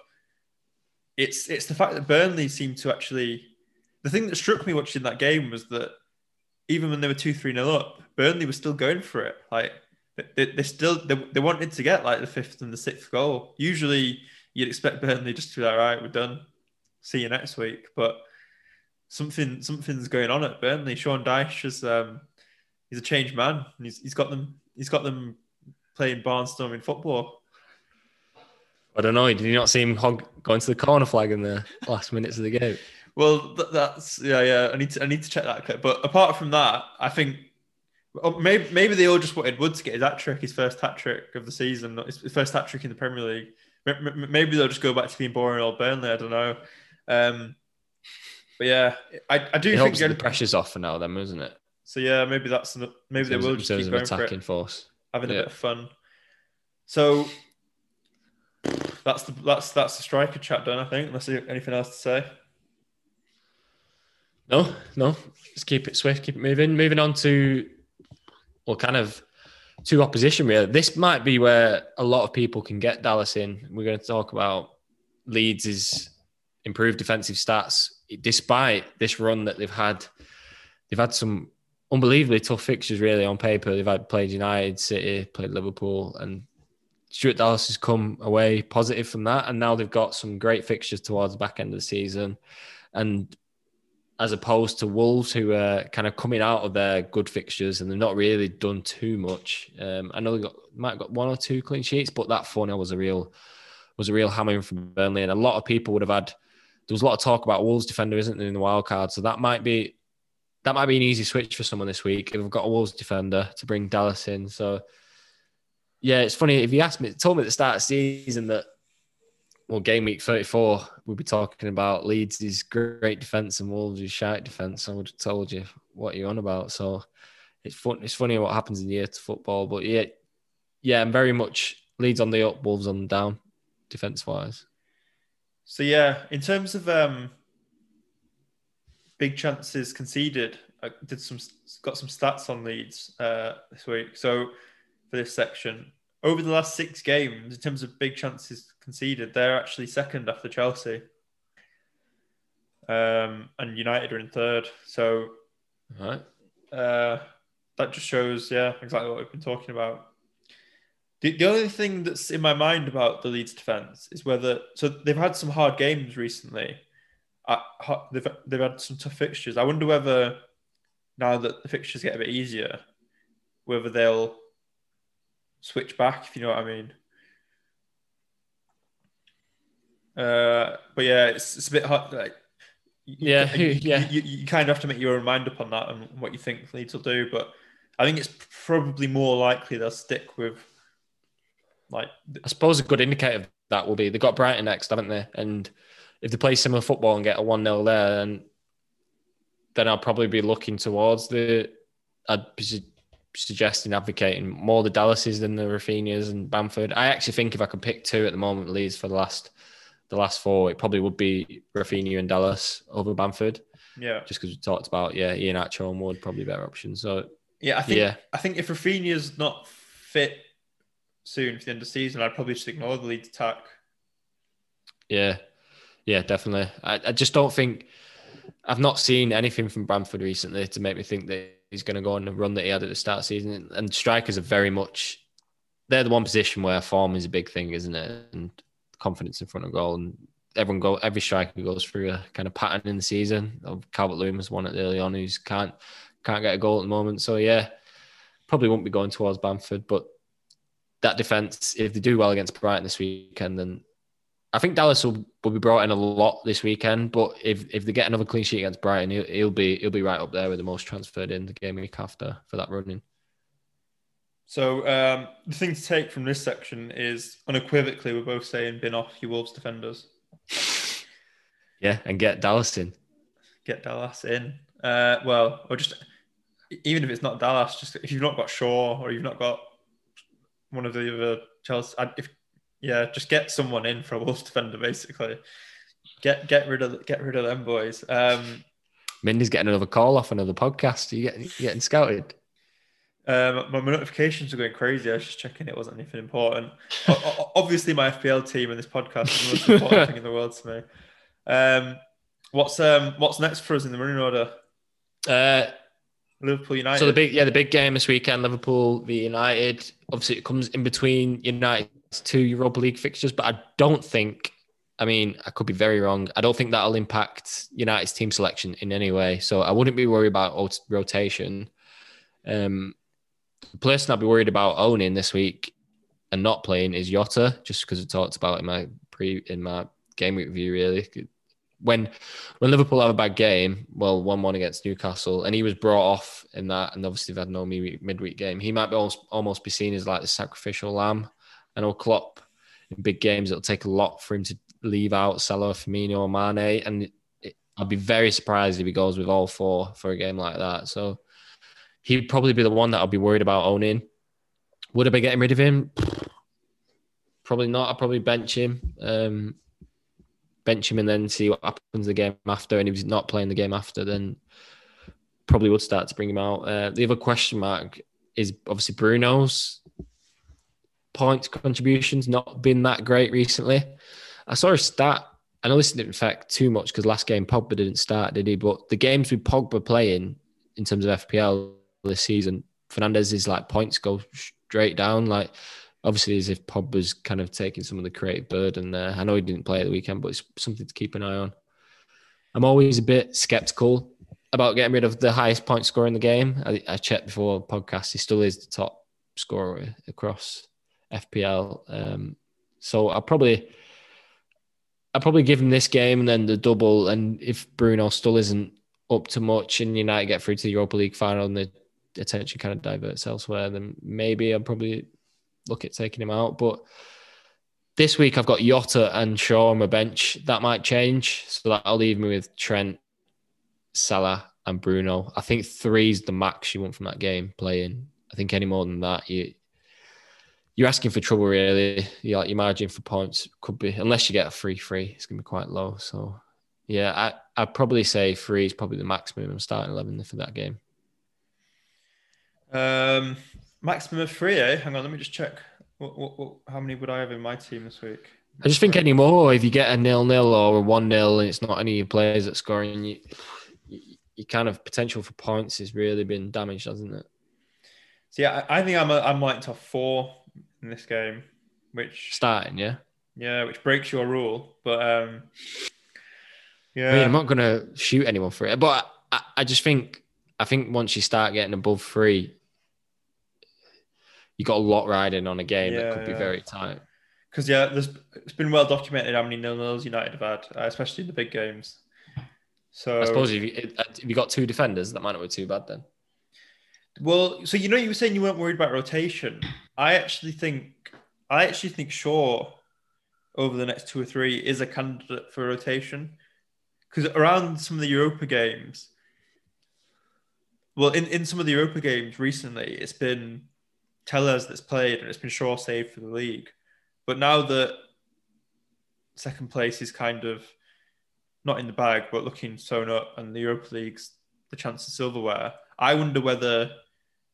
it's it's the fact that Burnley seemed to actually. The thing that struck me watching that game was that even when they were two three nil up, Burnley was still going for it. Like they, they still they, they wanted to get like the fifth and the sixth goal. Usually you'd expect Burnley just to be like, all right, we're done. See you next week. But something something's going on at Burnley. Sean Dyche is um he's a changed man. He's he's got them he's got them playing barnstorming football. I don't know. Did you not see him hog going to the corner flag in the last minutes of the game? Well, th- that's yeah, yeah. I need to I need to check that clip. But apart from that, I think oh, maybe maybe they all just wanted Wood to get his hat trick, his first hat trick of the season, not his first hat trick in the Premier League. Maybe they'll just go back to being boring old Burnley. I don't know. Um, but yeah, I, I do It think the pressure's off for now, then, isn't it? So. Yeah, maybe that's an, maybe they will just keep going for it, force. having a bit of fun. So that's the that's that's the striker chat done. I think. Unless you anything else to say. No, no. Just keep it swift, keep it moving. Moving on to, well, kind of to opposition, really. This might be where a lot of people can get Dallas in. We're going to talk about Leeds' improved defensive stats. Despite this run that they've had, they've had some unbelievably tough fixtures, really, on paper. They've had played United, City, played Liverpool, and Stuart Dallas has come away positive from that. And now they've got some great fixtures towards the back end of the season. And as opposed to Wolves, who are kind of coming out of their good fixtures and they've not really done too much. Um, I know they got might have got one or two clean sheets, but that 4 0 was a real was a real hammering from Burnley. And a lot of people would have had there was a lot of talk about Wolves defender, isn't there, in the wild card. So that might be that might be an easy switch for someone this week we've got a Wolves defender to bring Dallas in. So yeah, it's funny if you asked me, told me at the start of the season that well, game week 34, we'll be talking about Leeds' is great defense and Wolves' is shite defense. I would have told you what you're on about. So it's fun. It's funny what happens in the year to football, but yeah, yeah, I'm very much Leeds on the up, Wolves on the down, defense wise. So yeah, in terms of um, big chances conceded, I did some got some stats on Leeds uh, this week. So for this section, over the last six games, in terms of big chances conceded, they're actually second after Chelsea. Um, and United are in third. So All right. uh, that just shows, yeah, exactly what we've been talking about. The, the only thing that's in my mind about the Leeds defense is whether so they've had some hard games recently. They've they've had some tough fixtures. I wonder whether now that the fixtures get a bit easier, whether they'll switch back. If you know what I mean. Uh, but yeah, it's, it's a bit hard. Like, Yeah, you, yeah. You, you, you kind of have to make your own mind up on that and what you think Leeds will do. But I think it's probably more likely they'll stick with like I suppose a good indicator of that will be they've got Brighton next, haven't they? And if they play similar football and get a 1 0 there, then, then I'll probably be looking towards the. I'd be su- suggesting advocating more the Dallases than the Raphinhas and Bamford. I actually think if I could pick two at the moment, Leeds for the last the last four, it probably would be Raphinha and Dallas over Bamford, yeah, just because we talked about yeah, Iheanacho and Wood probably better option. So yeah. I think yeah, I think if Raphinha's not fit soon for the end of the season, I'd probably just ignore the Leeds attack. Yeah, yeah, definitely. I, I just don't think I've not seen anything from Bamford recently to make me think that he's going to go on the run that he had at the start of the season. And strikers are very much they're the one position where form is a big thing, isn't it? And confidence in front of goal. And everyone go every striker goes through a kind of pattern in the season. Oh, Calvert Lewin was one at early on who's can't can't get a goal at the moment. So yeah, probably won't be going towards Bamford, but that defense, if they do well against Brighton this weekend, then I think Dallas will, will be brought in a lot this weekend. But if, if they get another clean sheet against Brighton, he'll, he'll be he'll be right up there with the most transferred in the game week after for that running. So um, the thing to take from this section is unequivocally we're both saying bin off your Wolves defenders. Yeah, and get Dallas in. Get Dallas in. Uh, well, or just even if it's not Dallas, just if you've not got Shaw or you've not got one of the other Chelsea, if yeah, just get someone in for a Wolves defender basically. Get get rid of get rid of them boys. Um, Mindy's getting another call off another podcast. Are you getting, you getting scouted? Um, my notifications are going crazy. I was just checking it wasn't anything important. O- obviously, my FPL team and this podcast is the most important thing in the world to me. Um, what's um, what's next for us in the running order? Uh, Liverpool United. So the big, yeah, the big game this weekend, Liverpool v United. Obviously, it comes in between United's two Europa League fixtures, but I don't think. I mean, I could be very wrong. I don't think that'll impact United's team selection in any way. So I wouldn't be worried about rotation. Um, the person I'd be worried about owning this week and not playing is Jota, just because I talked about in my pre in my game review. Really, when when Liverpool have a bad game, well, one one against Newcastle, and he was brought off in that, and obviously they've had no midweek, game. He might be almost almost be seen as like the sacrificial lamb. I know Klopp in big games it'll take a lot for him to leave out Salah, Firmino, or Mane, and it, I'd be very surprised if he goes with all four for a game like that. So he'd probably be the one that I'd be worried about owning. Would I be getting rid of him? Probably not. I'd probably bench him. Um, bench him and then see what happens the game after. And if he's not playing the game after, then probably would start to bring him out. Uh, the other question mark is obviously Bruno's points contributions not been that great recently. I saw a stat. I know this didn't affect too much because last game Pogba didn't start, did he? But the games with Pogba playing in terms of FPL this season, Fernandes's like points go straight down. Like obviously as if Pogba's kind of taking some of the creative burden there. I know he didn't play at the weekend, but it's something to keep an eye on. I'm always a bit skeptical about getting rid of the highest point scorer in the game. I, I checked before podcast; he still is the top scorer across FPL. Um, so I'll probably, I'll probably give him this game and then the double. And if Bruno still isn't up to much, and United get through to the Europa League final, and the attention kind of diverts elsewhere, then maybe I'll probably look at taking him out. But this week I've got Jota and Shaw on my bench. That might change. So that'll leave me with Trent, Salah, and Bruno. I think three's the max you want from that game playing. I think any more than that, you you're asking for trouble really. You like your margin for points could be unless you get a free free, it's gonna be quite low. So Yeah, I I'd probably say three is probably the maximum I'm starting eleven for that game. Um, maximum of three, eh? Hang on, let me just check. What, what, what, how many would I have in my team this week? I just think anymore, if you get a nil nil or a one nil and it's not any of your players that scoring, you, you, you kind of potential for points has really been damaged, hasn't it? So yeah, I, I think I'm a, I'm like top four in this game, which Starting, yeah. yeah, which breaks your rule, but um, yeah, I mean, I'm not going to shoot anyone for it, but I, I just think I think once you start getting above three, you got a lot riding on a game Yeah, that could be very tight. because yeah, there's it's been well documented how many nil nils United have had, uh, especially in the big games. So I suppose if you, if you got two defenders, that might not be too bad then. Well, so you know, you were saying you weren't worried about rotation. I actually think, I actually think Shaw over the next two or three is a candidate for rotation because around some of the Europa games, well, in, in some of the Europa games recently, it's been Telles that's played and it's been Shaw saved for the league. But now that second place is kind of not in the bag, but looking sewn up, and the Europa League's the chance of silverware. I wonder whether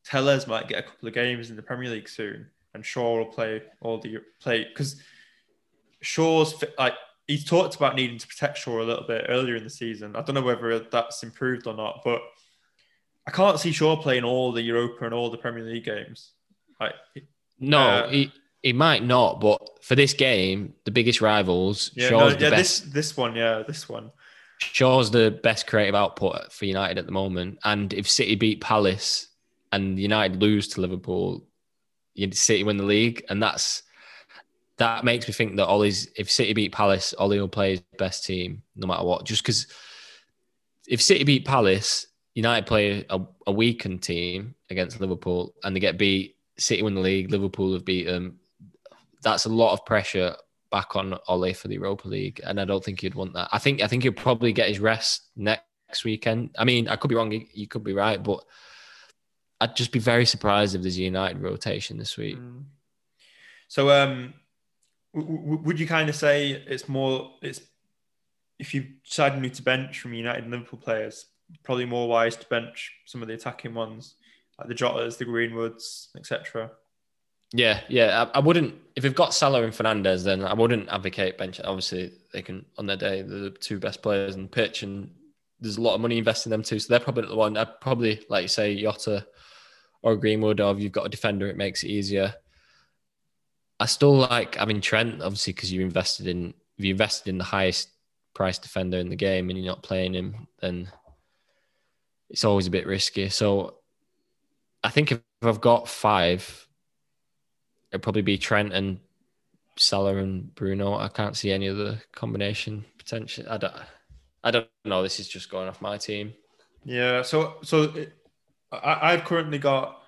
Telles might get a couple of games in the Premier League soon, and Shaw will play all the play because Shaw's like he's talked about needing to protect Shaw a little bit earlier in the season. I don't know whether that's improved or not, but I can't see Shaw playing all the Europa and all the Premier League games. Like, No, Uh, he, he might not, but for this game, the biggest rivals, yeah, Shaw's no, the yeah, best. this this one, yeah, this one. Shaw's the best creative output for United at the moment. And if City beat Palace and United lose to Liverpool, you City win the league, and that's that makes me think that Ole's if City beat Palace, Ole will play his best team no matter what. Just because if City beat Palace, United play a, a weakened team against Liverpool, and they get beat. City win the league. Liverpool have beat them. That's a lot of pressure back on Ole for the Europa League, and I don't think he'd want that. I think I think he'll probably get his rest next weekend. I mean, I could be wrong. You- could be right, but I'd just be very surprised if there's a United rotation this week. Mm. So, um, w- w- would you kind of say it's more it's if you decide to bench from United and Liverpool players, probably more wise to bench some of the attacking ones like the Jotas, the Greenwoods, etc. Yeah, yeah. I, I wouldn't if they've got Salah and Fernandes, then I wouldn't advocate bench. Obviously, they can on their day they're the two best players on the pitch, and there's a lot of money invested in them too. So they're probably the one. I'd probably like you say Jota or Greenwood, or if you've got a defender, it makes it easier. I still like having Trent, obviously, because you invested in if you invested in the highest price defender in the game and you're not playing him, then it's always a bit risky. So I think if I've got five, it'd probably be Trent and Salah and Bruno. I can't see any other combination potential. I don't. I don't know. This is just going off my team. Yeah. So, so it, I, I've currently got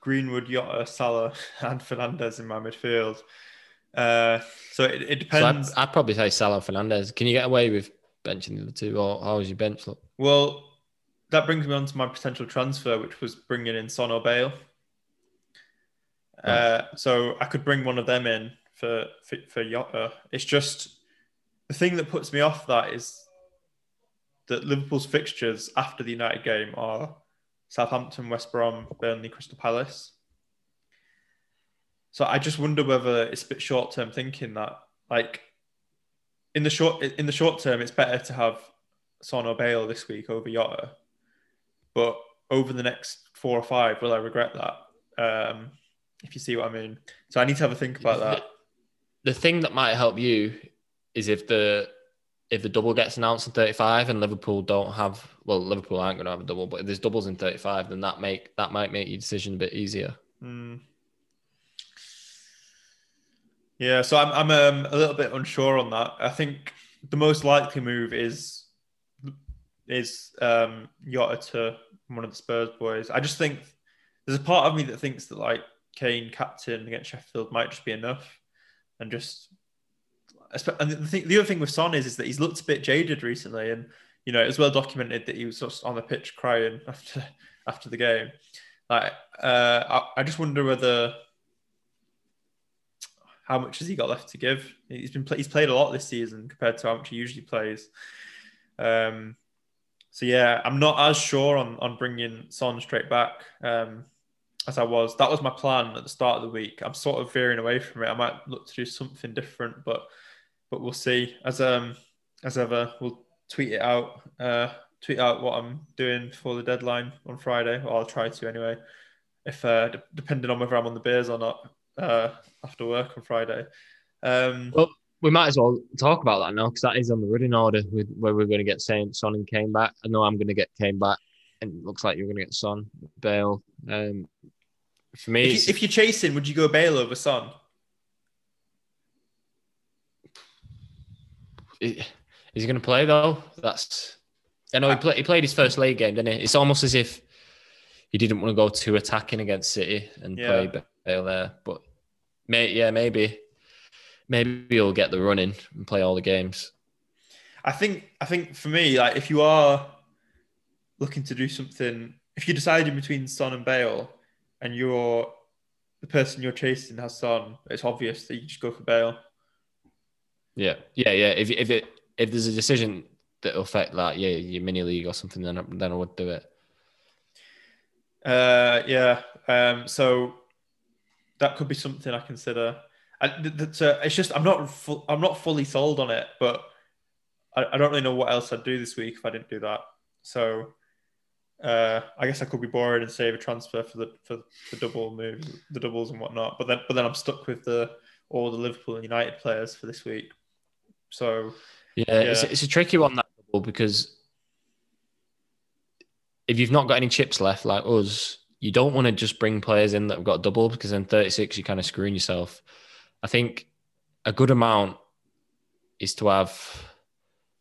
Greenwood, Jota, Salah, and Fernandes in my midfield. Uh, so it, it So depends. I'd, I'd probably say Salah and Fernandes. Can you get away with benching the other two, or how was your bench look? Well, that brings me on to my potential transfer, which was bringing in Son or Bale. Uh, so I could bring one of them in for for, for Jota. It's just the thing that puts me off that is that Liverpool's fixtures after the United game are Southampton, West Brom, Burnley, Crystal Palace. So I just wonder whether it's a bit short term thinking that like in the short in the short term it's better to have Son or Bale this week over Jota. But over the next four or five, will I regret that? Um, if you see what I mean. So I need to have a think about that. The thing that might help you is if the if the double gets announced in 35 and Liverpool don't have well, Liverpool aren't going to have a double, but if there's doubles in 35, then that make that might make your decision a bit easier. Hmm. Yeah, so I'm I'm um, a little bit unsure on that. I think the most likely move is is um, Jota to one of the Spurs boys. I just think there's a part of me that thinks that like Kane captain against Sheffield might just be enough, and just and the thing, the other thing with Son is is that he's looked a bit jaded recently, and you know it's well documented that he was just on the pitch crying after after the game. Like uh, I, I just wonder whether how much has he got left to give? He's been he's played a lot this season compared to how much he usually plays. Um, so yeah, I'm not as sure on on bringing Son straight back um, as I was. That was my plan at the start of the week. I'm sort of veering away from it. I might look to do something different, but but we'll see. As um as ever, we'll tweet it out. Uh, tweet out what I'm doing for the deadline on Friday, I'll try to anyway. If uh, d- depending on whether I'm on the beers or not uh, after work on Friday. Um, Well, we might as well talk about that now because that is on the running order with where we're going to get Saint, Son, and Kane back. I know I'm going to get Kane back, and it looks like you're going to get Son, Bale. Um, for me, if, you, if you're chasing, would you go Bale over Son? is he going to play though? That's I know he, play, he played his first league game, didn't he? It's almost as if he didn't want to go too attacking against City and Yeah. play Bale there. But may, yeah, maybe maybe he'll get the running and play all the games. I think I think for me, like if you are looking to do something, if you're deciding between Son and Bale, and you're the person you're chasing has Son, it's obvious that you just go for Bale. Yeah, yeah, yeah. If if it if there's a decision that will affect that, yeah, your mini league or something, then I- then I would do it. Uh, yeah. Um, so that could be something I consider. I, th- th- so it's just I'm not full, I'm not fully sold on it, but I, I don't really know what else I'd do this week if I didn't do that. So uh, I guess I could be bored and save a transfer for the for the double moves, the doubles and whatnot. But then but then I'm stuck with the all the Liverpool and United players for this week. So Yeah, It's, Yeah. it's a tricky one that double because if you've not got any chips left like us, you don't want to just bring players in that have got double because then 36 you're kind of screwing yourself. I think a good amount is to have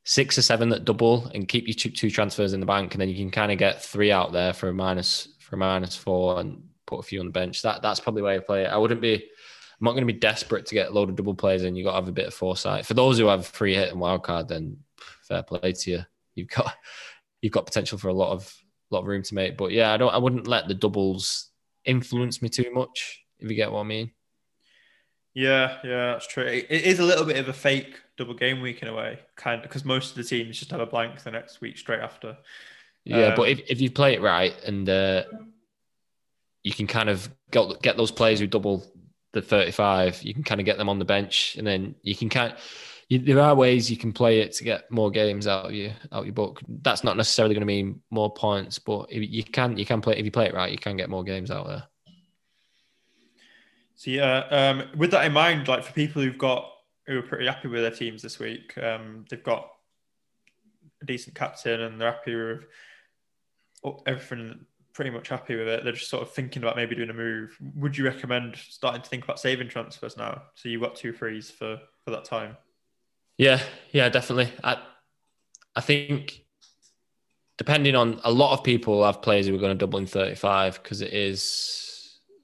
six or seven that double and keep your two, two transfers in the bank, and then you can kind of get three out there for a minus for a minus four and put a few on the bench. That that's probably where I play it. I wouldn't be. I'm not going to be desperate to get a load of double players in. You got to have a bit of foresight. For those who have free hit and wild card, then fair play to you. You've got you've got potential for a lot of lot of room to make. But yeah, I don't. I wouldn't let the doubles influence me too much. If you get what I mean. Yeah, yeah, that's true. It, is a little bit of a fake double game week in a way, kind of because most of the teams just have a blank the next week straight after. Yeah, Um, but if, if you play it right and uh, you can kind of get, get those players who double the 35, you can kind of get them on the bench and then you can kind you, there are ways you can play it to get more games out of you out of your book. That's not necessarily going to mean more points, but if you can you can play if you play it right, you can get more games out there. So yeah, um, with that in mind, like for people who've got who are pretty happy with their teams this week, um, they've got a decent captain and they're happy with everything. Pretty much happy with it. They're just sort of thinking about maybe doing a move. Would you recommend starting to think about saving transfers now? So you've got two frees for for that time. Yeah, yeah, definitely. I I think depending on a lot of people have players who are going to double in 35 because it is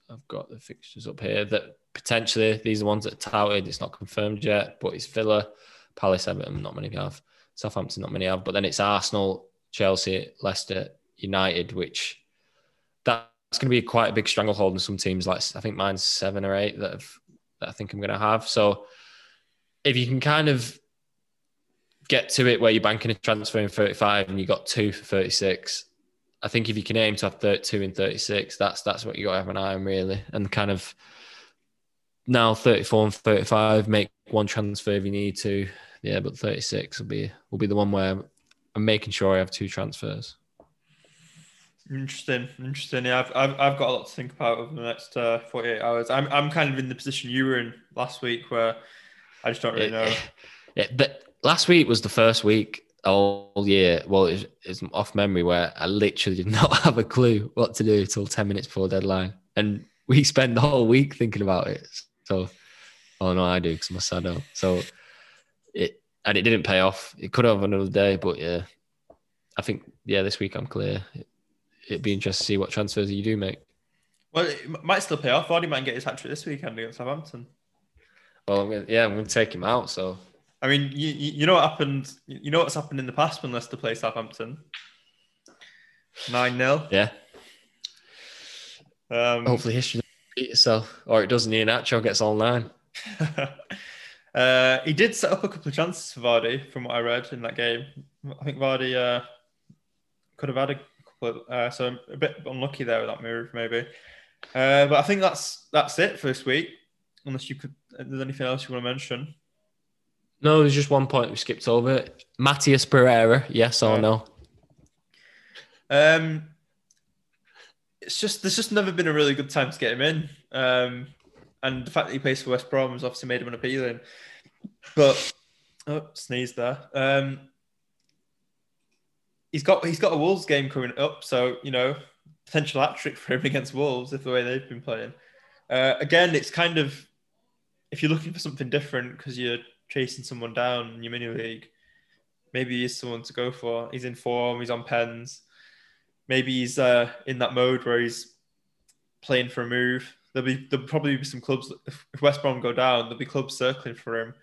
I've got the fixtures up here that potentially these are ones that are touted. It's not confirmed yet, but it's Villa, Palace, Everton, not many have. Southampton, not many have. But then it's Arsenal, Chelsea, Leicester, United, which that's going to be quite a big stranglehold in some teams. Like I think mine's seven or eight that, have, that I think I'm going to have. So if you can kind of get to it where you're banking a transfer in 35 and you got two for 36, I think if you can aim to have 32 and 36, that's that's what you got to have an eye on really, and kind of now 34 and 35 make one transfer if you need to. Yeah, but 36 will be will be the one where I'm making sure I have two transfers. Interesting, interesting. Yeah, I've, I've, I've got a lot to think about over the next uh, 48 hours. I'm, I'm kind of in the position you were in last week where I just don't really know. Yeah, but last week was the first week all year. Well, it's, it's off memory where I literally did not have a clue what to do till 10 minutes before deadline. And we spent the whole week thinking about it. So, oh no, I do because I'm a sado. So it, and it didn't pay off. It could have another day, but yeah, I think, yeah, this week I'm clear. It, it'd be interesting to see what transfers you do make. Well, it might still pay off. Vardy might get his hat trick this weekend against Southampton. Well, I'm gonna, yeah, I'm going to take him out. So I mean, you, you know what happened? You know what's happened in the past when Leicester play Southampton? 9 0. yeah, Um, hopefully history doesn't repeat itself, or it doesn't. Iheanacho gets all nine. uh, he did set up a couple of chances for Vardy, from what I read in that game. I think Vardy uh, could have had a couple. Of, uh, so a bit unlucky there with that move, maybe. Uh, but I think that's that's it for this week. Unless you could, there's anything else you want to mention? No, there's just one point we skipped over. Matheus Pereira, yes or no? Um, it's just there's just never been a really good time to get him in. Um, and the fact that he plays for West Brom has obviously made him unappealing. But oh, sneeze there. Um, he's got he's got a Wolves game coming up, so you know potential hat trick for him against Wolves if the way they've been playing. Uh, again, it's kind of if you're looking for something different because you're chasing someone down in your mini league, maybe he's someone to go for. He's in form. He's on pens. Maybe he's uh, in that mode where he's playing for a move. There'll be there'll probably be some clubs. If West Brom go down, there'll be clubs circling for him.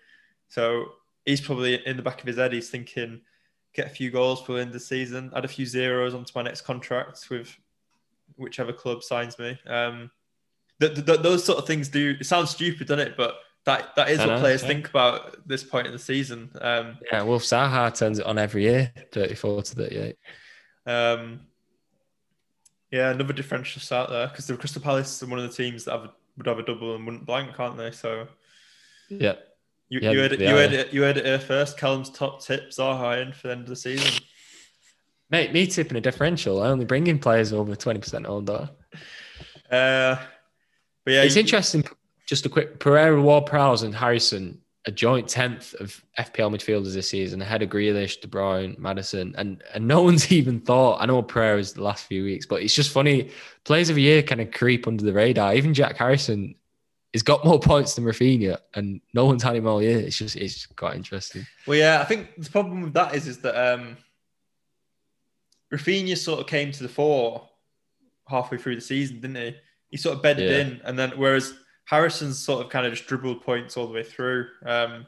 So he's probably in the back of his head. He's thinking, get a few goals for the end of the season, add a few zeros onto my next contract with whichever club signs me. Um, th- th- those sort of things do. It sounds stupid, doesn't it? But that that is what know, players yeah. think about this point in the season. Um, Yeah, Wilf Zaha turns it on every year, 34 to 38. Um, yeah, another differential start there because the Crystal Palace are one of the teams that have, would have a double and wouldn't blank, can't they? So Yeah. you, Yeah, you heard it, you heard it, you heard it here first. Callum's top tips are high in for the end of the season. Mate, me tipping a differential. I only bring in players over 20% older. Uh, but yeah, it's you- interesting. Just a quick Pereira, Ward Prowse, and Harrison, a joint 10th of FPL midfielders this season, ahead of Grealish, De Bruyne, Maddison. And, and no one's even thought. I know Pereira's the last few weeks, but it's just funny. Players of a year kind of creep under the radar. Even Jack Harrison has got more points than Raphinha, and no one's had him all year. It's just, it's quite interesting. Well, yeah, I think the problem with that is is that um, Raphinha sort of came to the fore halfway through the season, didn't he? He sort of bedded Yeah. in, and then whereas Harrison's sort of kind of just dribbled points all the way through. Um,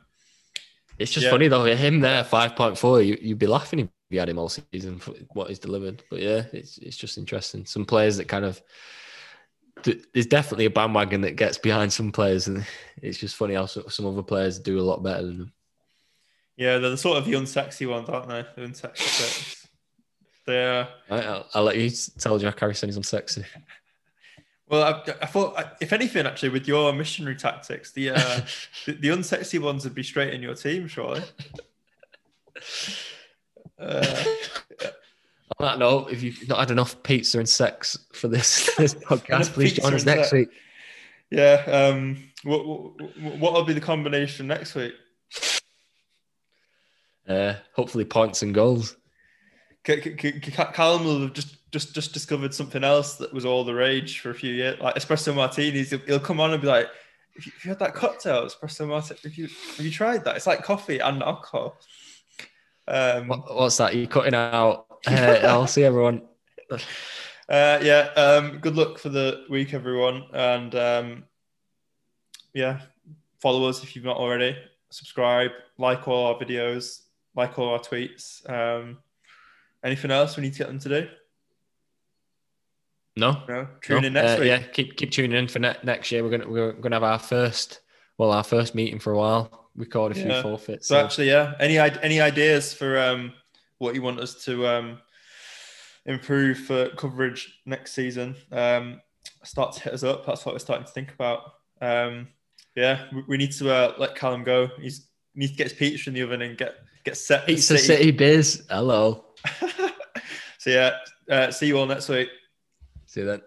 It's just Yeah. funny though. Him there, five point four. You, you'd be laughing if you had him all season for what he's delivered. But yeah, it's it's just interesting. Some players that kind of there's definitely a bandwagon that gets behind some players, and it's just funny how some other players do a lot better than them. yeah, they're the sort of the unsexy ones, aren't they? The unsexy players. They're Right, I'll, I'll let you tell Jack Harrison he's unsexy. well. I, I thought, if anything, actually, with your missionary tactics, the, uh, the the unsexy ones would be straight in your team, surely. Uh, On that note, if you've not had enough pizza and sex for this this podcast, please join us next sex. week. yeah. Um, what what what will be the combination next week? Uh, hopefully, points and goals. Callum will have just, just just discovered something else that was all the rage for a few years, like espresso martinis. He'll, he'll come on and be like, "If you, have you had that cocktail, espresso martini? Have you have you tried that? It's like coffee and alcohol." Um, What, what's that? You're cutting out. Uh, I'll see everyone. uh, yeah. Um, good luck for the week, everyone, and um, yeah, follow us if you've not already. Subscribe, like all our videos, like all our tweets. Um, anything else we need to get them to do? No, No, tune No? in next Uh, week. Yeah, keep keep tuning in for ne- next year. We're gonna we're gonna have our first well our first meeting for a while. Record a few forfeits. So actually, yeah, any any ideas for um, what you want us to um, improve for coverage next season? Um, start to hit us up. That's what we're starting to think about. Um, yeah, we, we need to uh, let Callum go. He's needs to get his pizza in the oven and get get set. Pizza City Biz. Hello. so yeah, uh, see you all next week. See you then.